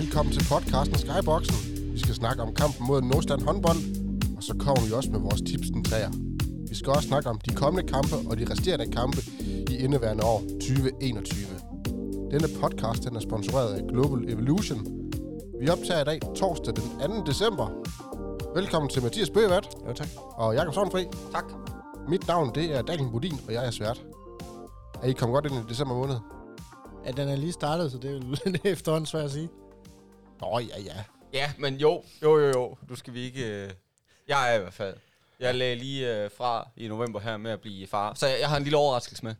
Velkommen til podcasten Skyboxen. Vi skal snakke om kampen mod Nordstand håndbold, og så kommer vi også med vores tips den træer. Vi skal også snakke om de kommende kampe og de resterende kampe i indeværende år 2021. Denne podcast den er sponsoreret af Global Evolution. Vi optager i dag torsdag den 2. december. Velkommen til Mathias Bøgevat Jo, tak. og Jakob Sovnfri. Tak. Mit navn det er Daniel Budin, og jeg er svært. Er I kommet godt ind i december måned? Ja, den er lige startet, så det er jo lidt efterhånden svært at sige. Nå, ja, ja. Ja, men jo, jo, jo, jo. Du skal vi ikke... Øh... Jeg er i hvert fald. Jeg lagde lige øh, fra i november her med at blive far. Så jeg, jeg har en lille overraskelse med,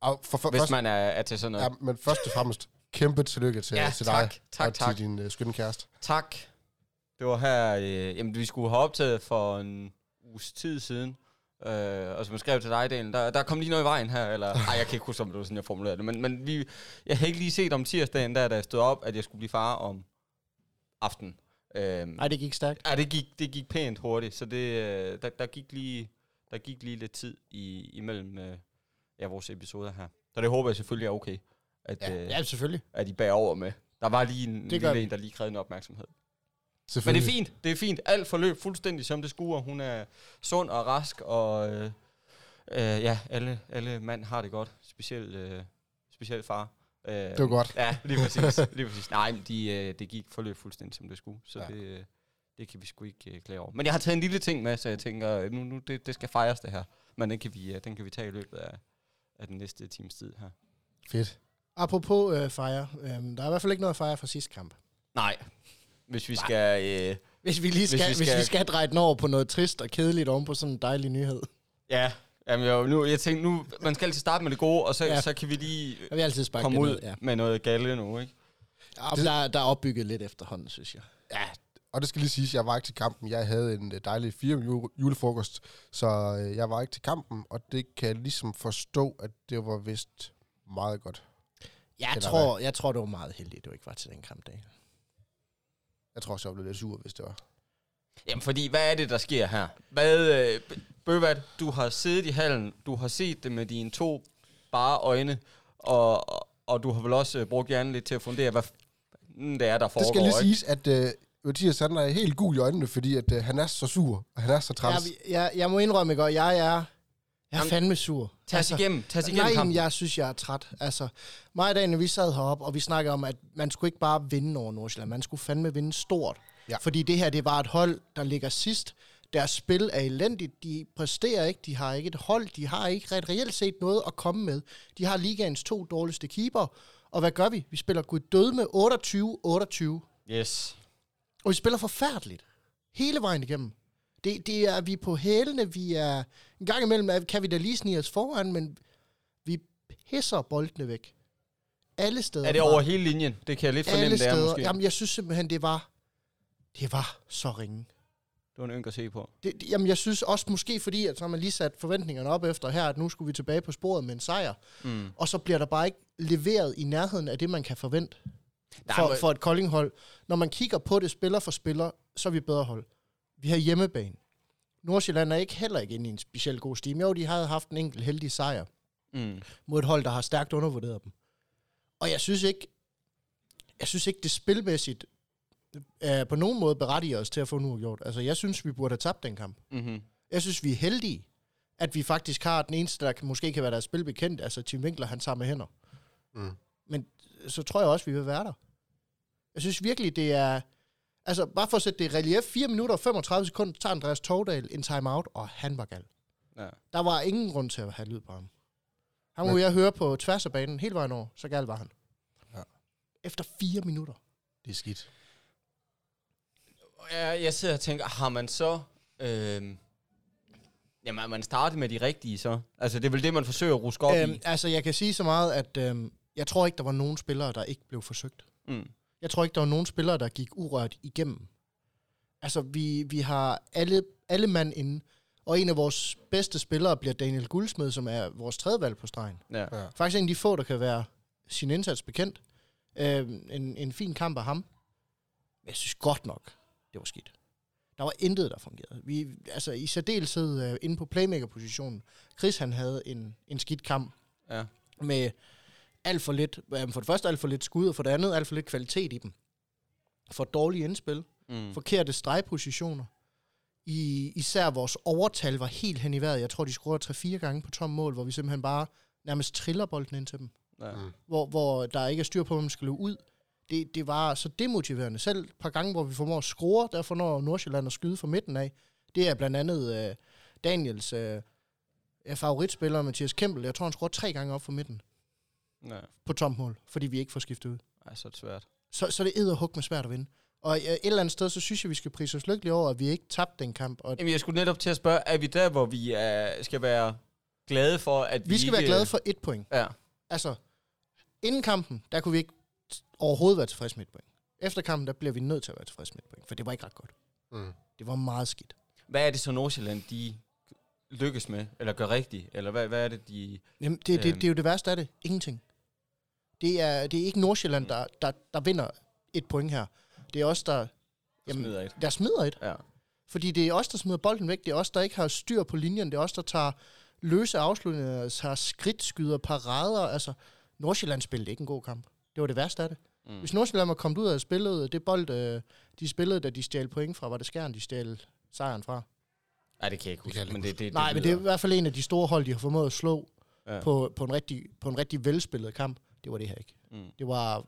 Og for, for, hvis først, man er, er til sådan noget. ja, men først og fremmest kæmpe tillykke til, Ja, til tak, dig tak, og tak. til din uh, skønne kæreste. Tak. Det var her... Øh, jamen, vi skulle have optaget for en uges tid siden. Øh, og som jeg skrev til dig, Daniel, der, der kom lige noget i vejen her. Eller, ej, jeg kan ikke huske, om det var sådan, jeg formulerede det. Men, men vi, jeg havde ikke lige set om tirsdagen, der, da jeg stod op, at jeg skulle blive far om aftenen. Øh, Nej, det gik stærkt. Ja, det gik, det gik pænt hurtigt, så det, øh, der, der, gik lige, der gik lige lidt tid i, imellem øh, ja, vores episoder her. Så det håber jeg selvfølgelig er okay, at, Ja, øh, ja selvfølgelig. at I bærer over med. Der var lige en, lille en, der lige krævede en opmærksomhed. Men det er fint, det er fint. Alt forløb fuldstændig som det skulle, og hun er sund og rask, og øh, øh, ja, alle, alle mand har det godt, specielt, øh, specielt far. Øh, Det var godt. Ja, lige præcis. lige præcis. Nej, de, øh, det gik forløb fuldstændig som det skulle, så Ja. det, øh, det kan vi sgu ikke øh, klage over. Men jeg har taget en lille ting med, så jeg tænker, øh, nu, nu det, det skal fejres det her. Men den kan vi, øh, den kan vi tage i løbet af, af den næste times tid her. Fedt. Apropos øh, fejre. Øhm, der er i hvert fald ikke noget at fejre fra sidste kamp. Nej, hvis vi skal... Øh, Hvis vi lige skal, vi hvis vi skal, skal- hvis vi skal dreje den over på noget trist og kedeligt oven på sådan en dejlig nyhed. ja, jamen, jeg, nu, jeg tænkte, nu, man skal altid starte med det gode, og så, Ja. ja. så kan vi lige Jeg vil altid komme det ud ned, ja. med noget galle nu, ikke? Og der, der er opbygget lidt efterhånden, synes jeg. Ja, og det skal lige siges, jeg var ikke til kampen. Jeg havde en øh, dejlig fire jule- julefrokost, så øh, jeg var ikke til kampen, og det kan jeg ligesom forstå, at det var vist meget godt. Jeg Eller tror, jeg tror, det var meget heldigt, at du ikke var til den kampdag. Jeg tror også, jeg blev lidt sur, hvis det var. Jamen, fordi, hvad er det, der sker her? Hvad, øh, Bøvat, du har siddet i hallen, du har set det med dine to bare øjne, og, og, du har vel også øh, brugt hjernen lidt til at fundere, hvad det er, der Det foregår, skal lige siges, at øh, Mathias han er helt gul i øjnene, fordi at, øh, han er så sur, og han er så Jeg, træls. jeg, jeg må indrømme, ikke, og jeg er, jeg er fandme sur. Tag os igennem, tag igennem Nej, kampen. jeg synes, jeg er træt. Altså, mig og Daniel, vi sad heroppe, og vi snakkede om, at man skulle ikke bare vinde over Nordsjælland. Man skulle fandme vinde stort. Ja. Fordi det her, det var et hold, der ligger sidst. Deres spil er elendigt. De præsterer ikke. De har ikke et hold. De har ikke ret reelt set noget at komme med. De har ligaens to dårligste keeper. Og hvad gør vi? Vi spiller gud død med 28-28. Yes. Og vi spiller forfærdeligt. Hele vejen igennem. Det, det er vi er på hælene, vi er... En gang imellem kan vi da lige snige os foran, men vi pisser boldene væk. Alle steder. Er det over hele linjen? Det kan jeg lidt fornemme, Alle det er måske. Jamen, jeg synes simpelthen, det var... Det var så ringe. Det var en ynk at se på. Det, det, jamen, jeg synes også måske fordi, at så har man lige sat forventningerne op efter her, at nu skulle vi tilbage på sporet med en sejr. Mm. Og så bliver der bare ikke leveret i nærheden af det, man kan forvente Nej, for, men- for et koldinghold. Når man kigger på det spiller for spiller, så er vi bedre hold. Vi har hjemmebane. Nordsjælland er ikke heller ikke inde i en specielt god stime. Jo, de havde haft en enkelt heldig sejr Mm. mod et hold, der har stærkt undervurderet dem. Og jeg synes ikke, jeg synes ikke det spilmæssigt øh, på nogen måde berettiger os til at få nu gjort. Altså, jeg synes, vi burde have tabt den kamp. Mm-hmm. Jeg synes, vi er heldige, at vi faktisk har den eneste, der kan, måske kan være deres spil bekendt, altså Tim Winkler, han tager med hænder. Mm. Men så tror jeg også, vi vil være der. Jeg synes virkelig, det er... Altså, bare for at sætte det i relief, 4 minutter og 35 sekunder, tager Andreas Tordal en timeout, og han var gal. Ja. Der var ingen grund til at have lyd på ham. Han må Men- jeg høre på tværs af banen hele vejen over, så gal var han. Ja. Efter 4 minutter. Det er skidt. Jeg, jeg sidder og tænker, har man så... Øh, jamen, man startet med de rigtige så? Altså, det er vel det, man forsøger at ruske op Øhm, i. altså, jeg kan sige så meget, at øhm, jeg tror ikke, der var nogen spillere, der ikke blev forsøgt. Mm. Jeg tror ikke, der var nogen spillere, der gik urørt igennem. Altså, vi, vi har alle, alle mand inde, og en af vores bedste spillere bliver Daniel Guldsmed, som er vores tredje valg på stregen. Ja. Ja. Faktisk en af de få, der kan være sin indsats bekendt. Øh, en, en fin kamp af ham. Jeg synes godt nok, det var skidt. Der var intet, der fungerede. Vi, altså i særdeleshed uh, inde på playmaker-positionen. Chris han havde en, en skidt kamp ja. med alt for lidt, øh, for det første alt for lidt skud, og for det andet alt for lidt kvalitet i dem. for dårlige indspil, Mm. forkerte stregpositioner. I, især vores overtal var helt hen i vejret. Jeg tror, de scorede 3-4 gange på tom mål, hvor vi simpelthen bare nærmest triller bolden ind til dem. Ja. Mm. Hvor, hvor der ikke er styr på, hvem man skal løbe ud. Det, det var så demotiverende. Selv et par gange, hvor vi formår at score, derfor når Nordsjælland at skyde fra midten af. Det er blandt andet øh, Daniels øh, favoritspiller, Mathias Kempel. Jeg tror, han scorede tre gange op for midten ja. på tomt mål, fordi vi ikke får skiftet ud. Ej, så er det svært. Så, så det er hug med svært at vinde. Og øh, et eller andet sted, så synes jeg, vi skal prise os lykkelige over, at vi ikke tabte den kamp. Og Jamen, jeg skulle netop til at spørge, er vi der, hvor vi er, skal være glade for, at vi vi skal ikke... være glade for et point. Ja. Altså, inden kampen, der kunne vi ikke overhovedet være tilfredse med et point. Efter kampen, der bliver vi nødt til at være tilfredse med et point, for det var ikke ret godt. Mm. Det var meget skidt. Hvad er det så Nordsjælland, de lykkes med, eller gør rigtigt? Eller hvad, hvad er det, de... Jamen, det, det, Øhm. det er jo det værste af det. Ingenting. Det er, det er ikke Nordsjælland, der, der, der vinder et point her. Det er os, der, jamen, smider et? der smider et. Ja. Fordi det er os, der smider bolden væk. Det er os, der ikke har styr på linjen. Det er os, der tager løse afslutninger, tager skridt, skyder parader. Altså, Nordsjælland spillede ikke en god kamp. Det var det værste af det. Mm. Hvis Nordsjælland var kommet ud af spillet, det bold, øh, de spillede, da de stjal point fra, var det Skjern, de stjal sejren fra. Ej, det kan jeg ikke Det huske. jeg Men ikke det, det, Nej, men det er i hvert fald en af de store hold, de har formået at slå ja. på, på, en rigtig, på en rigtig velspillet kamp. Det var det her ikke. Mm. Det var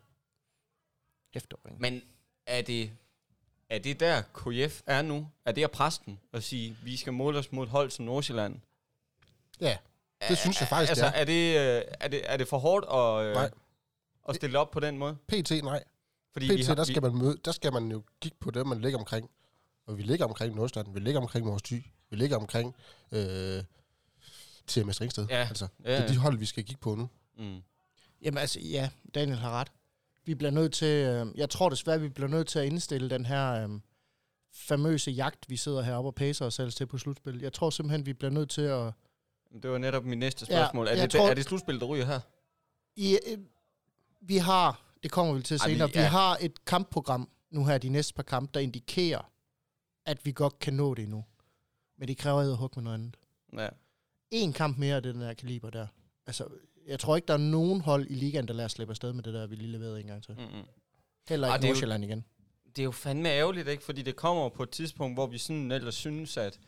efterring. Men er det, er det der KF er nu? Er det at præsten at sige, vi skal måle os mod hold som Nordsjælland? Ja, det synes jeg faktisk, altså, det er. er. det, øh, er, det, er det for hårdt at, øh, Nej. At stille op på den måde? PT, nej. Fordi PT, der skal, man møde, der skal man jo kigge på det, man ligger omkring. Og vi ligger omkring Nordsjælland, vi ligger omkring vores ty, vi ligger omkring øh, TMS Ringsted. Ja. Altså, Ja, det er ja. de hold, vi skal kigge på nu. Mm. Jamen altså, ja, Daniel har ret. Vi bliver nødt til, øh, jeg tror desværre, vi bliver nødt til at indstille den her øh, famøse jagt, vi sidder heroppe og pacer os selv til på slutspil. Jeg tror simpelthen, vi bliver nødt til at... Det var netop mit næste Ja, spørgsmål. er, jeg det, tror- er det slutspil, der ryger her? I, øh, vi har, det kommer vi til Ej, vi- senere, vi, ja. har et kampprogram nu her, de næste par kampe, der indikerer, at vi godt kan nå det endnu. Men det kræver at hugge med noget andet. Ja. En kamp mere af den der kaliber der. Altså, jeg tror ikke, der er nogen hold i ligaen, der lader slippe afsted med det der, vi lige leverede en gang til. Mm-mm. Heller ikke Nordsjælland igen. Det er jo fandme ærgerligt, ikke? Fordi det kommer på et tidspunkt, hvor vi sådan ellers synes, at...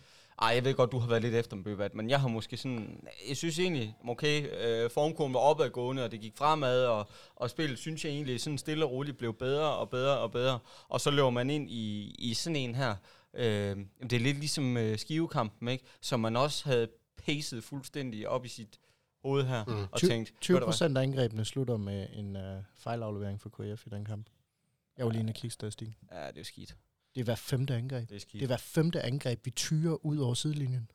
Ej, jeg ved godt, du har været lidt efter en bøbat, men jeg har måske sådan... Jeg synes egentlig, okay, øh, formkurven var opadgående, og det gik fremad, og, og spillet synes jeg egentlig sådan stille og roligt blev bedre og bedre og bedre. Og så løber man ind i, i sådan en her... Øh, det er lidt ligesom øh, skivekampen, ikke? Som man også havde pacet fuldstændig op i sit hoved her, Mm. og tænkt... ved 20 du hvad? procent af angrebene slutter med en øh, fejlaflevering for KF i den kamp. Jeg var lige inde og kigge statistikken. Ja, det er skidt. Det er hver femte angreb. Det er skidt. Det er hver femte angreb, vi tyrer ud over sidelinjen.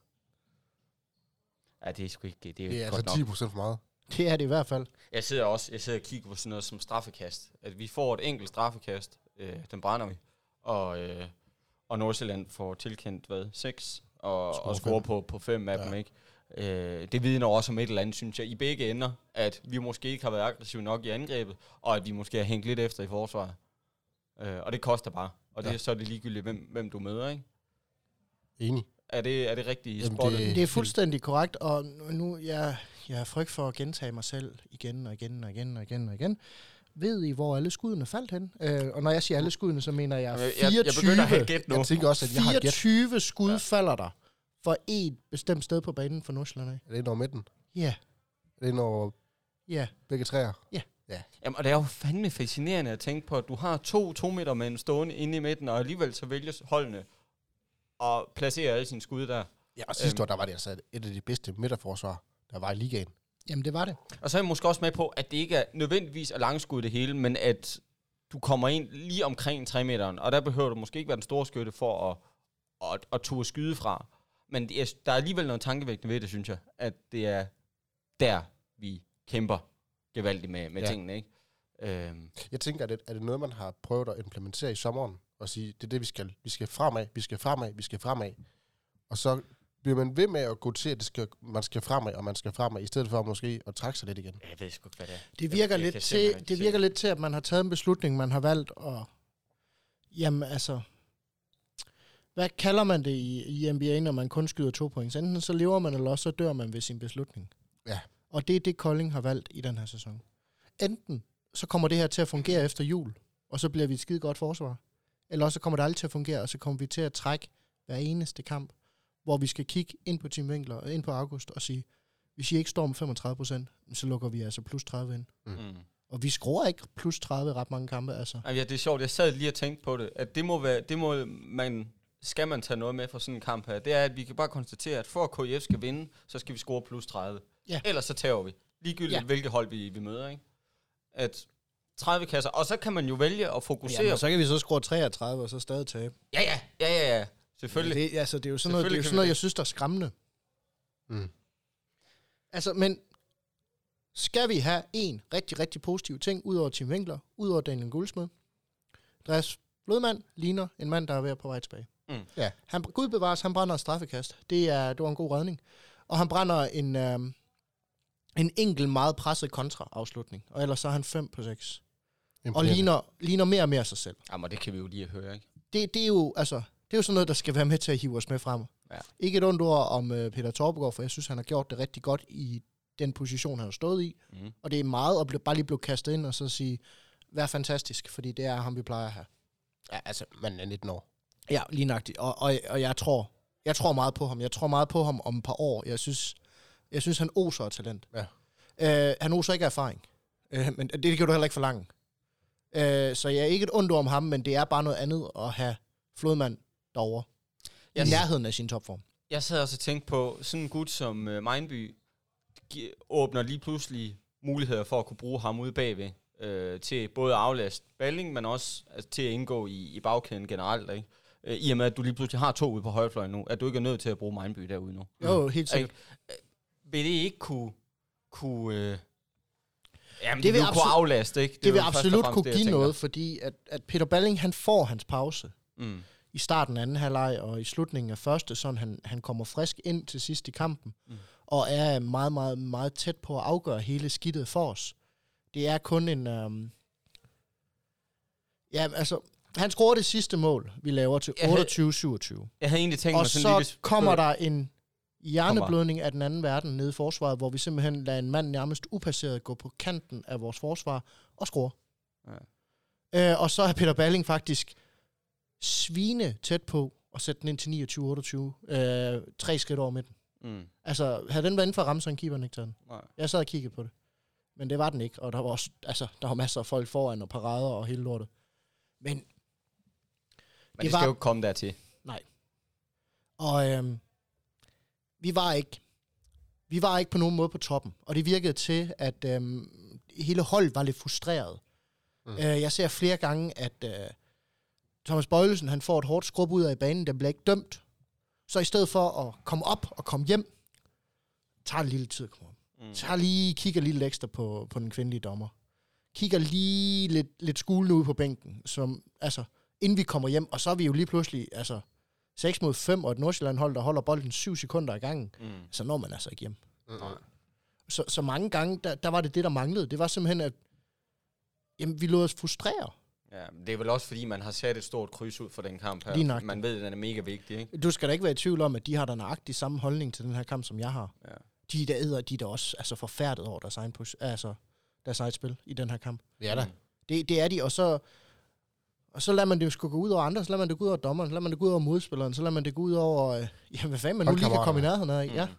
Ja, det er sgu ikke... Det er, Det er ikke godt altså nok. 10 procent for meget. Det er det i hvert fald. Jeg sidder også jeg sidder og kigger på sådan noget som straffekast. At vi får et enkelt straffekast, øh, den brænder vi, og, øh, og Nordsjælland får tilkendt, hvad, 6, og, Scorer og scorer på, på fem af ja. dem, ikke? Øh, det vidner også om et eller andet, synes jeg, i begge ender, at vi måske ikke har været aggressive nok i angrebet, og at vi måske har hængt lidt efter i forsvaret. Øh, og det koster bare. Og det, Ja. ja. så er det ligegyldigt, hvem, hvem du møder, ikke? Enig. Er det, er det rigtigt Jamen, det- Det er fuldstændig korrekt, og nu- jeg, jeg har frygt for at gentage mig selv igen og igen og igen og igen og igen. Ved I, hvor alle skuddene faldt hen? Øh, og når jeg siger alle skuddene, så mener jeg jeg, 24, jeg, jeg begynder at have gæt nu. Jeg tænker også, at jeg har et gæt. 24 skud Ja. ja. falder der for et bestemt sted på banen for Nordsjælland. Er det ind over midten? Ja, Er det ind over ja. begge træer? Jamen, og det er jo fandme fascinerende at tænke på, at du har to to meter mænd stående inde i midten, og alligevel så vælger holdene at placere alle sine skud der. Ja, og sidste Øhm. år, der var det altså et af de bedste midterforsvar, der var i ligaen. Jamen, det var det. Og så er jeg måske også med på, at det ikke er nødvendigvis er langskud det hele, men at du kommer ind lige omkring 3 meteren, og der behøver du måske ikke være den store skytte for at, at, at turde skyde fra. Men det er, der er alligevel noget tankevægtende ved det, synes jeg, at det er der, vi kæmper gevaldigt med, med Ja. tingene, ikke? Øhm, Jeg tænker, er det, er det noget, man har prøvet at implementere i sommeren? Og sige, det er det, vi skal. Vi skal fremad, vi skal fremad, vi skal fremad. Og så bliver man ved med at gå til, at det skal, man skal fremad, og man skal fremad, i stedet for måske at trække sig lidt igen. jeg ved sgu ikke, hvad det er. Det virker, jeg lidt til, det virker lidt til, at man har taget en beslutning, man har valgt at... Jamen altså... Hvad kalder man det i, i NBA, når man kun skyder to point? Så Enten så lever man, eller også så dør man ved sin beslutning. Ja. Og det er det, Kolding har valgt i den her sæson. Enten så kommer det her til at fungere efter jul, og så bliver vi et skide godt forsvar. Eller også så kommer det aldrig til at fungere, og så kommer vi til at trække hver eneste kamp, hvor vi skal kigge ind på Team Winkler og ind på August og sige, hvis I ikke står med 35 procent, så lukker vi altså plus 30 ind. Mm. Og vi skruer ikke plus 30 ret mange kampe, altså. Ja, det er sjovt. Jeg sad lige og tænkte på det, at det må være, det må man, skal man tage noget med for sådan en kamp her, det er, at vi kan bare konstatere, at for at KF skal vinde, så skal vi score plus 30. Ja. Ellers så tager vi. Ligegyldigt, Ja. ja. hvilket hold vi, vi møder, ikke? At 30 kasser, og så kan man jo vælge at fokusere. Jamen, så kan vi så score 33 og så stadig tabe. Ja, ja, ja, ja, ja. Selvfølgelig. Det, altså, det er jo sådan noget, det er jo sådan noget jeg synes, der er skræmmende. Mm. Altså, men skal vi have en rigtig, rigtig positiv ting, ud over Tim Winkler, ud over Daniel Guldsmed? Andreas Blodmand ligner en mand, der er ved at på vej tilbage. Mm. Ja. Han, Gud bevares, han brænder et straffekast. Det, er, det var en god redning. Og han brænder en, øhm, en enkelt meget presset kontra-afslutning. Og ellers så er han 5 på 6. Og ligner, ligner mere og mere sig selv. Jamen, det kan vi jo lige høre, ikke? det, det, er jo, altså, det er jo sådan noget, der skal være med til at hive os med frem. Ja. Ikke et ondt ord om uh, Peter Torbegaard, for jeg synes, han har gjort det rigtig godt i den position, han har stået i. Mm. Og det er meget at blive, bare lige blive kastet ind og så sige, vær fantastisk, fordi det er ham, vi plejer at have. Ja, altså, man er 19 år. Ja, lige nøjagtigt. Og, og, og jeg tror, jeg tror meget på ham. Jeg tror meget på ham om et par år. Jeg synes, jeg synes han oser af talent. Ja. Uh, han oser ikke af erfaring. Uh, men det kan du heller ikke forlange. Uh, så jeg er ikke et ondt om ham, men det er bare noget andet at have Flodmand derovre. I Jeg- nærheden af sin topform. Jeg sad også og tænkte på, sådan en gut som uh, Mindby åbner lige pludselig muligheder for at kunne bruge ham ude bagved, øh, til både at aflaste Balling, men også altså, til at indgå i, i bagkæden generelt. Ikke? Øh, I og med, at du lige pludselig har to ude på højrefløjen nu, at du ikke er nødt til at bruge Mindby derude nu. Jo, helt sikkert. Vil det ikke kunne... kunne øh, jamen, Det det vil vil kunne absolut- aflaste, ikke? Det, det vil og absolut kunne det, give noget, fordi at, at Peter Balling, han får hans pause Mm. i starten af anden halvleg og i slutningen af første, så han, han kommer frisk ind til sidst i kampen, Mm. og er meget, meget, meget tæt på at afgøre hele skidtet for os. Det er kun en... Øhm, ja, altså, han scorer det sidste mål, vi laver til Jeg havde- 28-27. Jeg havde egentlig tænkt Og mig sådan så lige... hvis- kommer der en hjerneblødning af den anden verden nede i forsvaret, hvor vi simpelthen lader en mand nærmest upasseret gå på kanten af vores forsvar og score. Ja. Øh, og så er Peter Balling faktisk svine tæt på at sætte den ind til 29-28. Øh, tre skridt over midten. Mm. Altså, havde den været inden for ramme, så havde keeperen ikke taget den. Nej. Jeg sad og kiggede på det. Men det var den ikke, og der var også, altså, der var masser af folk foran og parader og hele lortet. Men, Men det, Det skal var- jo ikke komme dertil. og øhm, vi var ikke, vi var ikke på nogen måde på toppen, og det virkede til, at øhm, hele holdet var lidt frustreret. Mm. Øh, jeg ser flere gange, at øh, Thomas Bøjlesen, han får et hårdt skrub ud af banen, den bliver ikke dømt. Så i stedet for at komme op og komme hjem, tager det lille tid at komme op. Mm. Tager lige, kigger lige lidt ekstra på, på den kvindelige dommer. Kigger lige lidt, lidt skulende ud på bænken, som, altså, inden vi kommer hjem, og så er vi jo lige pludselig, altså, 6 mod 5, og et Nordsjælland-hold, der holder bolden 7 sekunder ad gangen, Mm. så når man altså ikke hjem. Mm. Så, så mange gange, der, der var det det, der manglede. Det var simpelthen, at jamen, vi lod os frustrere. Ja, men det er vel også, fordi man har sat et stort kryds ud for den kamp her. Lige. Man ved, at den er mega vigtig, ikke? Du skal da ikke være i tvivl om, at de har da nøjagtig samme holdning til den her kamp, som jeg har. Ja. De der æder, de er da også altså, forfærdet over deres egen, push, altså, deres eget spil i den her kamp. Ja da. Mm. Det, det er de, og så, og så lader man det jo sgu gå ud over andre, så lader man det gå ud over dommeren, så lader man det gå ud over modspilleren, så lader man det gå ud over, øh, jamen hvad fanden man nu lige kan komme i nærheden af. Ja. Mm.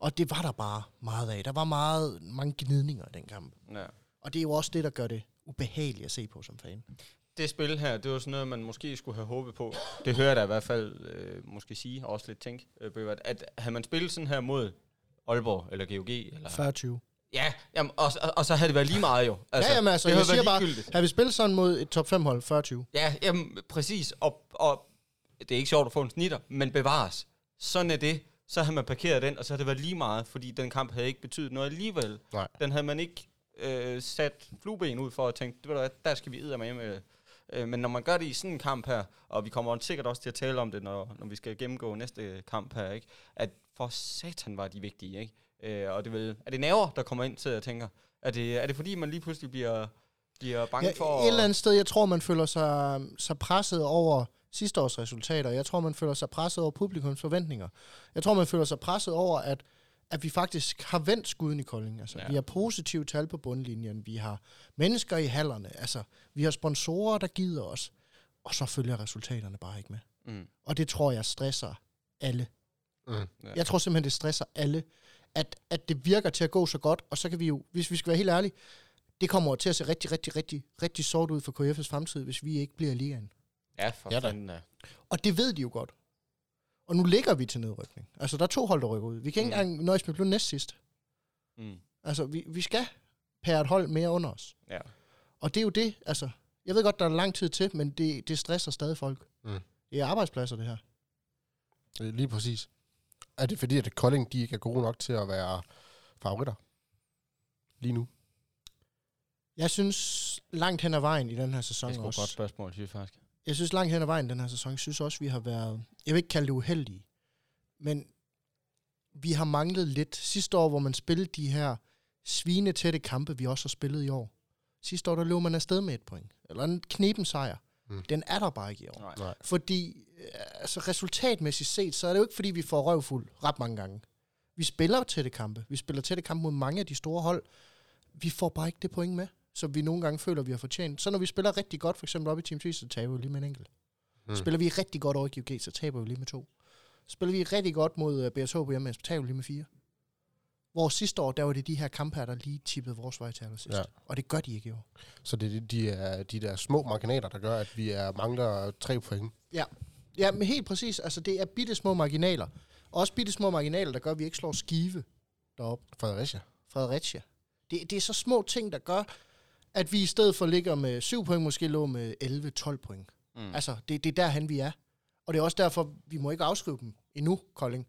Og det var der bare meget af. Der var meget, mange gnidninger i den kamp. Ja. Og det er jo også det, der gør det ubehageligt at se på som fan. Det spil her, det var sådan noget, man måske skulle have håbet på. Det hører jeg da i hvert fald øh, måske sige, og også lidt tænke, øh, Bøvert, at havde man spillet sådan her mod Aalborg eller GOG, eller... 40 Ja, jamen, og, og, og, så havde det været lige meget jo. Altså, ja, jamen altså, det jeg havde siger bare, har vi spillet sådan mod et top 5 hold 40 Ja, jamen, præcis. Og, og det er ikke sjovt at få en snitter, men bevares. Sådan er det. Så havde man parkeret den, og så havde det været lige meget, fordi den kamp havde ikke betydet noget alligevel. Nej. Den havde man ikke øh, sat flueben ud for at tænke, ved du hvad, der skal vi med med. Øh, men når man gør det i sådan en kamp her, og vi kommer sikkert også til at tale om det, når, når vi skal gennemgå næste kamp her, ikke? at for satan var de vigtige. Ikke? Øh, og det vil, er det nerver, der kommer ind til, jeg tænker? Er det, er det fordi, man lige pludselig bliver, bliver bange Ja, for... et eller andet sted, jeg tror, man føler sig, sig presset over sidste års resultater. Jeg tror, man føler sig presset over publikums forventninger. Jeg tror, man føler sig presset over, at, at vi faktisk har vendt skuden i Kolding. Altså, ja. Vi har positive tal på bundlinjen, vi har mennesker i hallerne, altså, vi har sponsorer, der gider os, og så følger resultaterne bare ikke med. Mm. Og det tror jeg stresser alle. Mm. Ja. Jeg tror simpelthen, det stresser alle, at, at det virker til at gå så godt, og så kan vi jo, hvis vi skal være helt ærlige, det kommer til at se rigtig, rigtig, rigtig, rigtig sort ud for KF's fremtid, hvis vi ikke bliver i ligaen. Ja, for Ja fanden da. Og det ved de jo godt. Og nu ligger vi til nedrykning. Altså, der er to hold, der rykker ud. Vi kan ikke Mm. engang nøjes med at blive næst sidst. Mm. Altså, vi, vi skal pære et hold mere under os. Ja. Og det er jo det, altså... Jeg ved godt, der er lang tid til, men det, det stresser stadig folk. Mm. Det er arbejdspladser, det her. Lige præcis. Er det fordi, at Kolding de ikke er gode nok til at være favoritter? Lige nu. Jeg synes langt hen ad vejen i den her Det sæson er sgu et også... godt spørgsmål, synes jeg faktisk. Jeg synes langt hen ad vejen den her sæson, jeg synes også, vi har været... Jeg vil ikke kalde det uheldige, men vi har manglet lidt. Sidste år, hvor man spillede de her svine tætte kampe, vi også har spillet i år. Sidste år, der løb man afsted med et point. Eller en knepen sejr. Mm. Den er der bare ikke i år. Nej. Nej. Fordi, øh, altså resultatmæssigt set, så er det jo ikke, fordi vi får røvfuld ret mange gange. Vi spiller tætte kampe. Vi spiller tætte kampe mod mange af de store hold. Vi får bare ikke det point med, som vi nogle gange føler, vi har fortjent. Så når vi spiller rigtig godt, for eksempel op i Team 3, så taber vi lige med en enkelt. Mm. Spiller vi rigtig godt over i GOG, så taber vi lige med to. Spiller vi rigtig godt mod uh, BSH på hjemme, så taber vi lige med fire. Hvor sidste år, der var det de her kampe her, der lige tippede vores vej til allersidst. Ja. Ja. Og det gør de ikke i år. Så det er de, de, er de der små marginaler, der gør, at vi er, mangler tre point. Ja, men helt præcis. Altså, det er bitte små marginaler. Også bitte små marginaler, der gør, at vi ikke slår skive deroppe. Fredericia. Fredericia. Det, det er så små ting, der gør, at vi i stedet for ligger med 7 point, måske lå med 11-12 point. Mm. Altså, det, det er derhen, vi er. Og det er også derfor, vi må ikke afskrive dem endnu, Kolding.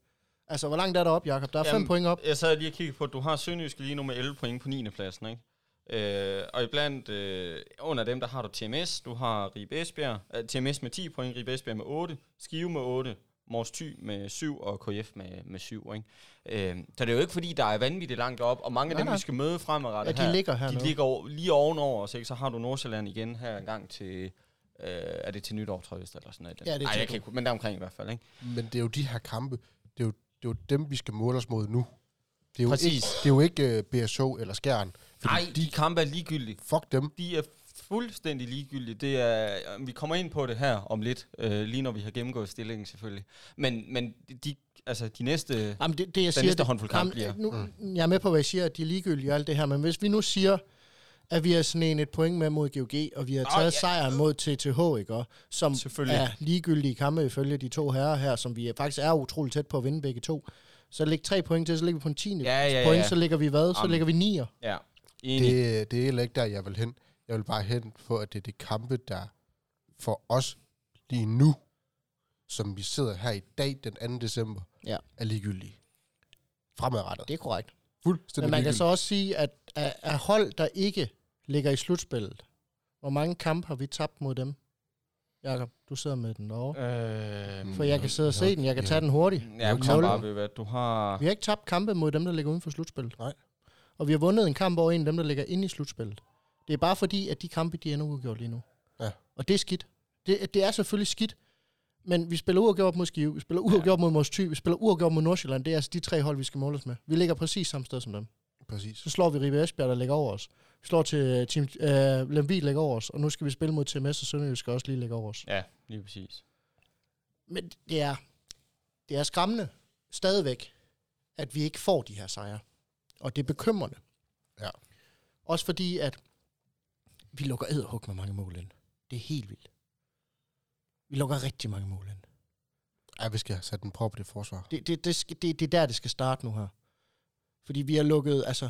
Altså, hvor langt er der op, Jakob? Der er 5 Jamen, point op. Jeg sad lige og kiggede på, at du har Sønderjyske lige nu med 11 point på 9. pladsen, ikke? Øh, og iblandt, øh, under dem, der har du TMS, du har Ribe Esbjerg, øh, TMS med 10 point, Ribe Esbjerg med 8, Skive med 8, Mors Thy med 7 og KF med, med 7, ikke? Øh, så det er jo ikke fordi, der er vanvittigt langt op, og mange af Nej, dem, nej. vi skal møde fremadrettet Ja, de her, ligger her de nu. ligger over, lige ovenover os, ikke? Så har du Nordsjælland igen her en gang til, øh, er det til nytår, tror jeg, eller sådan noget. Ja, det er Ej, jeg kan ikke, men der omkring i hvert fald, ikke? Men det er jo de her kampe, det er jo, det er jo dem, vi skal måle os mod nu. Det er jo Præcis. ikke, det er jo ikke uh, BSO eller Skjern. Nej, de kampe er ligegyldige. Fuck dem. De er fuldstændig ligegyldige. Det er, øh, vi kommer ind på det her om lidt, øh, lige når vi har gennemgået stillingen selvfølgelig. Men, men de, altså, de næste... Jamen, det, det jeg Den siger, næste det- håndfuld kamp Jamen, bliver. Nu, mm. Jeg er med på, hvad jeg siger, at de er ligegyldige og alt det her, men hvis vi nu siger, at vi har sådan en et point med mod GOG, og vi har taget ja. sejren mod TTH, ikke? Og Som Selvfølgelig. er ligegyldige kampe ifølge de to herrer her, som vi faktisk er utroligt tæt på at vinde begge to. Så læg tre point til, så ligger vi på en tiende Ja, ja, point, ja. så ligger vi hvad? Så ligger vi nier. Ja, enig. Det, Det, det er heller ikke der, jeg vil hen. Jeg vil bare hen på, at det er det kampe, der for os lige nu, som vi sidder her i dag, den 2. december, Ja. er ligegyldige. Fremadrettet. Det er korrekt. Fuldstændig Men man kan så også sige, at af, af hold, der ikke ligger i slutspillet, hvor mange kampe har vi tabt mod dem? Jakob, du sidder med den derovre. øh, For jeg kan sidde og se den, jeg kan Ja. tage den hurtigt. ja, kom bare ved, hvad du har... Vi har ikke tabt kampe mod dem, der ligger uden for slutspillet. Nej. Og vi har vundet en kamp over en af dem, der ligger inde i slutspillet. Det er bare fordi, at de kampe, de er endnu uafgjort lige nu. Ja. Og det er skidt. Det, det er selvfølgelig skidt. Men vi spiller uafgjort mod Skive, vi spiller uafgjort mod Mors Thy, vi spiller uafgjort mod Nordsjælland. Det er altså de tre hold, vi skal måles med. Vi ligger præcis samme sted som dem. Præcis. Så slår vi Ribe Esbjerg, der ligger over os. Slår til Team øh, Lemvig, ligger over os. Og nu skal vi spille mod TMS og Sønderjysk, skal også lige ligge over os. Ja, lige præcis. Men det er, det er skræmmende stadigvæk, at vi ikke får de her sejre. Og det er bekymrende. Ja. Også fordi, at vi lukker æderhug med mange mål ind. Det er helt vildt. Vi lukker rigtig mange mål ind. Ja, vi skal have sat en prop i det forsvar. Det, det, det, skal, det, det er der, det skal starte nu her. Fordi vi har lukket, altså...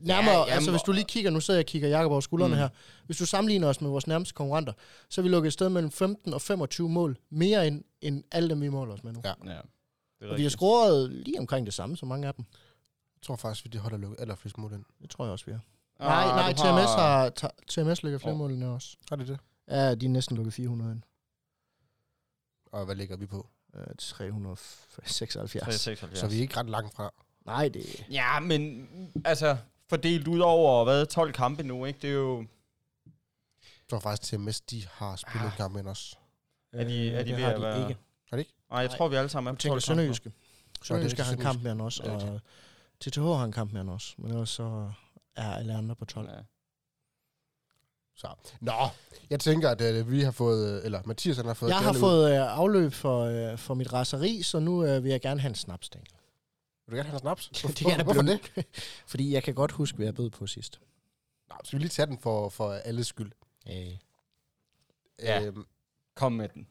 Nærmere, Ja, ja, jamen, altså hvis du lige kigger, nu sidder jeg og kigger Jakob over skuldrene Mm. her. Hvis du sammenligner os med vores nærmeste konkurrenter, så har vi lukket et sted mellem 15 og 25 mål. Mere end, end alle dem, vi måler os med nu. Ja. Ja, det er Og vi har scoret lige omkring det samme som mange af dem. Jeg tror faktisk, vi de holder lukket allerflest mål ind. Det tror jeg også, vi har. Ah, nej, nej, TMS, har, TMS ligger flere Åh. mål end os. Har det det? Ja, de er næsten lukket 400 ind. Og hvad ligger vi på? Øh, 376. 376. Så vi er ikke ret langt fra. Nej, det Ja, men altså, fordelt ud over, hvad, 12 kampe nu, ikke? Det er jo... Jeg tror faktisk, til TMS, de har spillet Ah. en kamp med os. Er de, er de det ved har at de være... ikke. Har de ikke? Nej, jeg Nej. tror, vi alle sammen er på tænker 12 kampe. Sønderjyske. Sønderjyske har en kamp med os, Ja, og TTH har en kamp med han også, men ellers så er alle andre på 12. Ja. Så. Nå, jeg tænker, at øh, vi har fået, øh, eller Mathias han har fået... Jeg har fået øh, afløb for, øh, for mit raseri, så nu øh, vil jeg gerne have en snaps, Daniel. Vil du gerne have en snaps? det da Hvorfor blive- det? Fordi jeg kan godt huske, hvad jeg bød på sidst. Nå, så vi lige tage den for, for alles skyld. Øh. Ja. Øhm, Kom med den.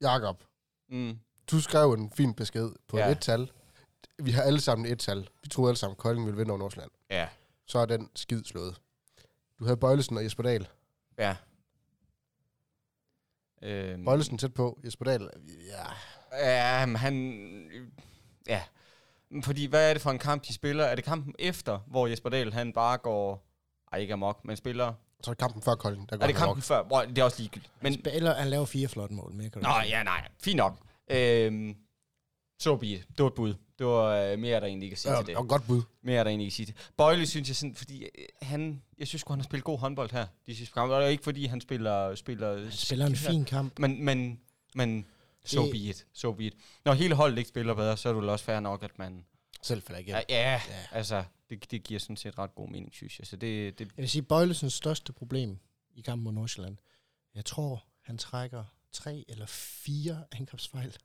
Jakob, Mm. du skrev en fin besked på Ja. ja. et tal. Vi har alle sammen et tal. Vi troede alle sammen, at Kolding ville vinde over Nordsjælland. Ja. Så er den skid slået. Du havde Bøjlesen og Jesper Dahl. Ja. Øhm, Bøjlesen tæt på, Jesper Dahl, ja. Ja, men han... Ja. Fordi, hvad er det for en kamp, de spiller? Er det kampen efter, hvor Jesper Dahl, han bare går... Ej, ikke amok, men spiller... Så er det kampen før Kolding. Der går Er det han kampen før? Bror, det er også ligegyldigt. Men Men, Spiller, han laver fire flotte mål. Mere kan du Nå, sige. ja, nej. Fint nok. Øhm, så be it. Det var et bud. Det var øh, mere, der egentlig ikke at sige Ja, til det det. var et godt bud. Mere, der egentlig ikke sige til. Bøjle synes jeg sådan, fordi øh, han... Jeg synes han har spillet god håndbold her, de sidste kampe. Og det er ikke, fordi han spiller... spiller Han spiller en fin kamp. Men, men, men so Det- be it. So be it. Når hele holdet ikke spiller bedre, så er det vel også fair nok, at man... Selv falder Ja, igennem. ja, Ja. altså, det, det giver sådan set ret god mening, synes jeg. Så det, det Jeg vil sige, Bøjlesens største problem i kampen mod Nordsjælland, jeg tror, han trækker tre eller fire angrebsfejl.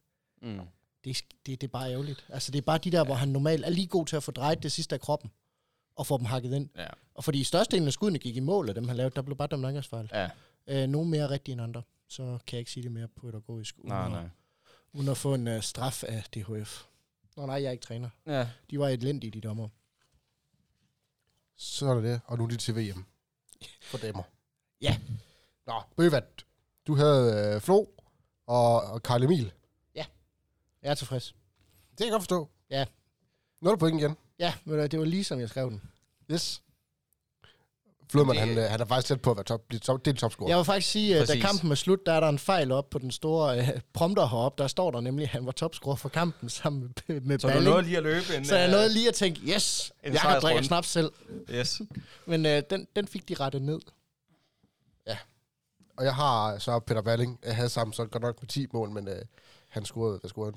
mm. Det, det, det er bare ærgerligt. Altså, det er bare de der, hvor han normalt er lige god til at få drejet det sidste af kroppen, og få dem hakket ind. Ja. Og fordi størstedelen af skuddene gik i mål af dem, han lavede, der blev bare dømt angrebsfejl. Ja, Øh, nogle mere rigtige end andre. Så kan jeg ikke sige det mere pædagogisk, uden, nej, at- nej. uden at få en uh, straf af DHF. Nå nej, jeg er ikke træner. Ja, De var elendige, de dommer. Så er det det. Og nu er de til VM. For damer. Ja. Nå, Bøvat. Du havde øh, Flo og, og Karl Emil. Jeg er tilfreds. Det kan jeg godt forstå. Ja. 0 point igen. Ja, du hvad, det var lige som jeg skrev den. Yes. Flodman, Det- han, han er faktisk tæt på at være top, blive top, det er topscorer. Jeg vil faktisk sige, at da kampen er slut, der er der en fejl op på den store øh, prompter heroppe. Der står der nemlig, at han var topscorer for kampen sammen med, med så du Balling. nåede lige at løbe en... Så jeg øh, nåede lige at tænke, yes, en jeg kan drikke snaps selv. Yes. Men øh, den, den fik de rettet ned. Og jeg har så Peter Balling. Jeg havde sammen så godt nok med 10 mål, men øh, han scorede, hvad scorede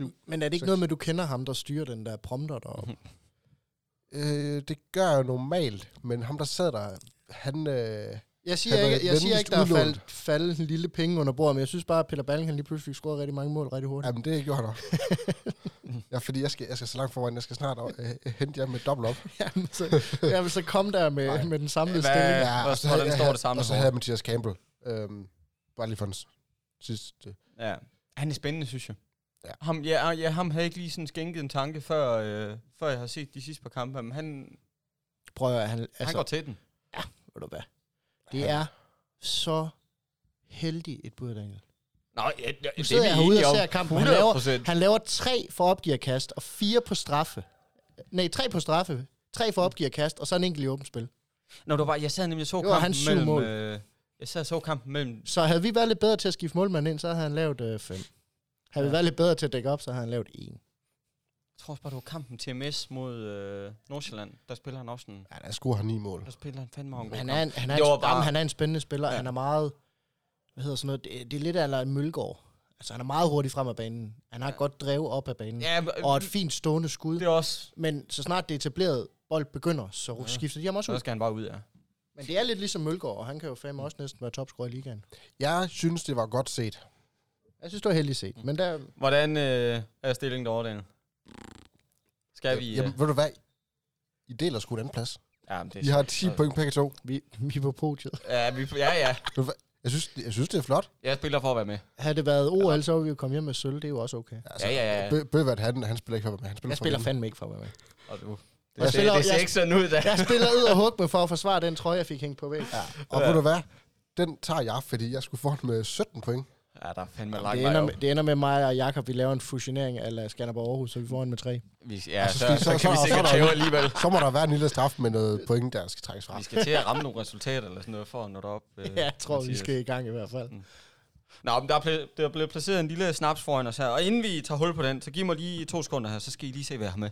han? 6-7. Men er det ikke Seks. noget med, at du kender ham, der styrer den der prompter deroppe? Øh, det gør jeg normalt, men ham der sad der, han... Øh, Jeg siger ikke, jeg siger ikke der er faldet, en lille penge under bordet, men jeg synes bare, at Peter Balling han lige pludselig fik scoret rigtig mange mål rigtig hurtigt. jamen, det gjorde han også. ja, fordi jeg skal, jeg skal så langt foran. Jeg skal snart øh, hente jer med dobbelt op. Jamen, så, jamen, så kom der med, Nej. med den samlede Hvad- stilling. Ja, og så hvordan havde- står jeg- det samlet Og så havde Mathias Campbell. Øhm, bare lige for den sidste. Ja. Han er spændende, synes jeg. Ja. Ham, ja, ja, ham havde ikke lige sådan skænket en tanke, før, øh, før jeg har set de sidste par kampe. Men han, Prøv at han, altså, han går til den. ved du hvad, det er så heldigt et bud, Daniel. Nå, ja, ja, Nu sidder er jeg herude og ser kampen. Han laver, 100%. han laver tre for opgiverkast og fire på straffe. Nej, tre på straffe. Tre for opgiverkast, og så en enkelt i åbent spil. Nå, det var, jeg sad nemlig og så var kampen hans mellem... mål. Øh, jeg sad og så kampen mellem... Så havde vi været lidt bedre til at skifte målmand ind, så havde han lavet øh, fem. Havde vi Ja. været lidt bedre til at dække op, så havde han lavet en. Jeg tror også bare, det var kampen TMS mod øh, Nordsjælland. Der spiller han også en... Ja, der scorer han ni mål. Der spiller han fandme en Han er en, han er en, bare- jamen, han er en spændende spiller. Ja. Ja. Han er meget... Hvad hedder sådan noget? Det, det er lidt af en Mølgaard. Altså, han er meget hurtig frem ad banen. Han har et godt drev op ad banen. Ja, men- Og et fint stående skud. det er også... Men så snart det etableret bold begynder, så Ja. skifter de ham også Så ud. skal han bare ud, ja. Men det er lidt ligesom Mølgaard, og han kan jo fandme også næsten være topscorer i ligaen. Jeg synes, det var godt set. Jeg synes, det var heldigt set. Men der, Hvordan øh, er stillingen derovre, Daniel? Skal vi... Jamen, Øh, ved du hvad? I deler sgu den plads. ja, men det er I har 10 point begge to. vi, vi er på podiet. Ja, vi, ja, ja. Du? Jeg synes, jeg synes, det er flot. Jeg spiller for at være med. Havde det været OL, så ville vi jo komme hjem med sølv. Det er jo også okay. Ja, ja, ja. Bø- Bøvert, han, han spiller ikke for med. Han spiller Jeg spiller fandme ikke for at være med. Og du, Jeg det, ser, spiller- det ser jeg- ikke sådan ud, da. Jeg spiller ud og hug med for at forsvare den trøje, jeg fik hængt på væg. Ja. Og ved du hvad? Den tager jeg, fordi jeg skulle få den med 17 point. Ja, der er fandme Det langt ender, med, det ender med mig og Jakob, vi laver en fusionering af Skanderborg Aarhus, så vi får en med tre. Vi, ja, så så, så, så- så, kan vi sikkert så er tæve alligevel. Så må der være en lille straf med noget point, der skal trækkes fra. Vi skal til at ramme nogle resultater eller sådan noget for at nå derop. Øh, Ja, jeg tror, vi skal i gang i hvert fald. Nå, men der er, ble, der er blevet placeret en lille snaps foran os her. Og inden vi tager hul på den, så giv mig lige to sekunder her, så skal I lige se, hvad jeg har med.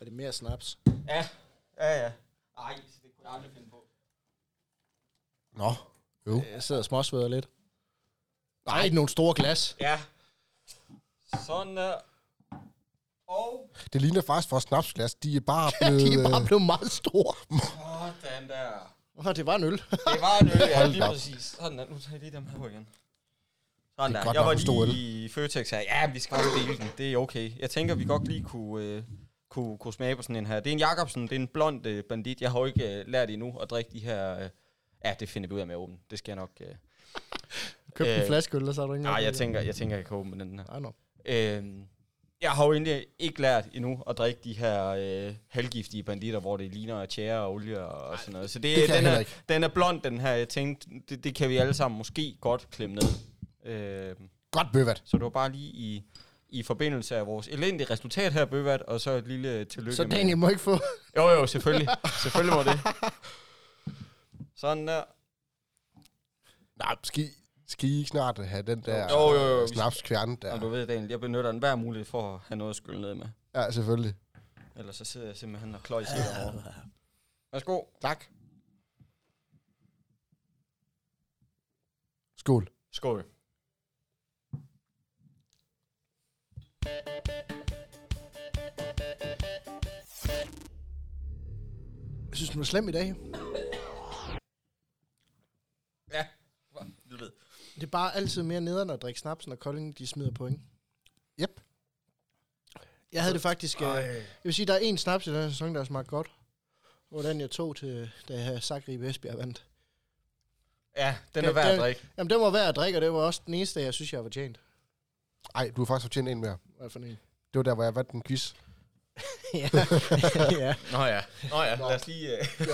Er det mere snaps? Ja, ja, ja. Nej, det kunne jeg aldrig finde på. Nå, jo. Jeg sidder og småsveder lidt. Nej, ikke nogen store glas. Ja. Sådan der. Og Det ligner faktisk vores snapsglas. De er bare blevet... de er bare øh, blevet meget store. sådan der. Åh, det var en øl. Det var en øl, ja, Hold lige da op. præcis. Sådan der. Nu tager jeg lige dem her på igen. Sådan Det er der. godt Jeg nok var en stor lige i Føtex her. Ja, vi skal også dele den. Det er okay. Jeg tænker, vi godt lige kunne, øh, kunne, kunne smage på sådan en her. Det er en Jacobsen. Det er en blond øh, bandit. Jeg har jo ikke øh, lært endnu at drikke de her... Øh, ja, det finder vi ud af med at åbne. Det skal jeg nok... Øh. Købte en Øh, flaske øl, og så er du ikke Nej, jeg tænker, jeg tænker, jeg kan åbne den her. Nej, no. Øhm, jeg har jo egentlig ikke lært endnu at drikke de her øh, halvgiftige banditter, hvor det ligner tjære og olie og sådan noget. Så det, det den, er, den er blond, den her. Jeg tænkte, det, det kan vi alle sammen måske godt klemme ned. Øhm, Godt bøvat. så det var bare lige i, i forbindelse af vores elendige resultat her, Bøvat, og så et lille tillykke Så Daniel må ikke få... Jo, jo, selvfølgelig. selvfølgelig må det. Sådan der. Nej, skal skal I snart have den der Jo, jo, jo. snapskværn der? Og du ved, Daniel, jeg benytter enhver mulighed for at have noget at skylle ned med. Ja, selvfølgelig. Ellers så sidder jeg simpelthen og kløjs i derovre. Værsgo. Tak. Skål. Skål. Jeg synes, du er slem i dag. Ja, du ved. Det er bare altid mere nederen at drikke snaps, når Kolding de smider point. Yep. Jeg havde det faktisk... Øh, jeg vil sige, der er en snaps i den her sæson, der har smagt godt. Den, jeg tog til, da jeg havde sagt, at Esbjerg vandt. Ja, den er værd at den- drikke. Jamen, den var værd at drikke, og det var også den eneste, jeg synes, jeg var tjent. Ej, du har faktisk fortjent en mere. Hvad for en? Det var der, hvor jeg vandt en quiz. ja. ja. Nå ja, Nå ja. lad os lige... Uh...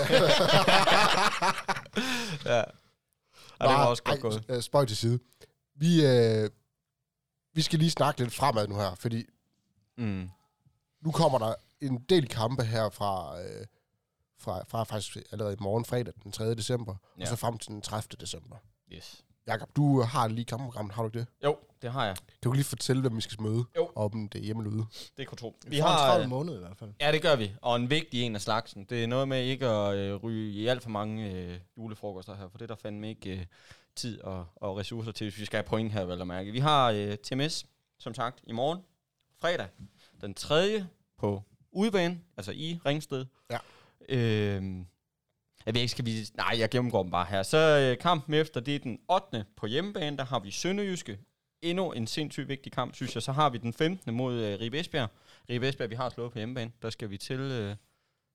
ja. Og det var også godt gået. Ej, spøj til side. Vi, øh, vi skal lige snakke lidt fremad nu her, fordi Mm. nu kommer der en del kampe her fra, øh, fra, fra faktisk allerede i morgen, fredag den 3. december. Ja. og så frem til den 30. december. Yes. Jakob, du har lige kampprogrammet, har du ikke det? Jo, det har jeg. Kan du lige fortælle, hvem vi skal møde? Jo. Om det er hjemme eller ude? Det kunne tro. Vi Vi har en. 30 øh, måneder i hvert fald. Ja, det gør vi. Og en vigtig en af slagsen. Det er noget med ikke at øh, ryge i alt for mange øh, julefrokoster her, for det er der fandme ikke øh, tid og, og ressourcer til, hvis vi skal have point her, vel at mærke. Vi har øh, TMS, som sagt, i morgen, fredag, den 3. på udebane, altså i Ringsted. Ja. Øhm, jeg ved ikke, skal vi... Nej, jeg gennemgår dem bare her. Så øh, kampen efter, det er den 8. på hjemmebane. Der har vi Sønderjyske. Endnu en sindssygt vigtig kamp, synes jeg. Så har vi den 15. mod øh, Ribe Esbjerg. Ribe Esbjerg, vi har slået på hjemmebane. Der skal vi til, øh,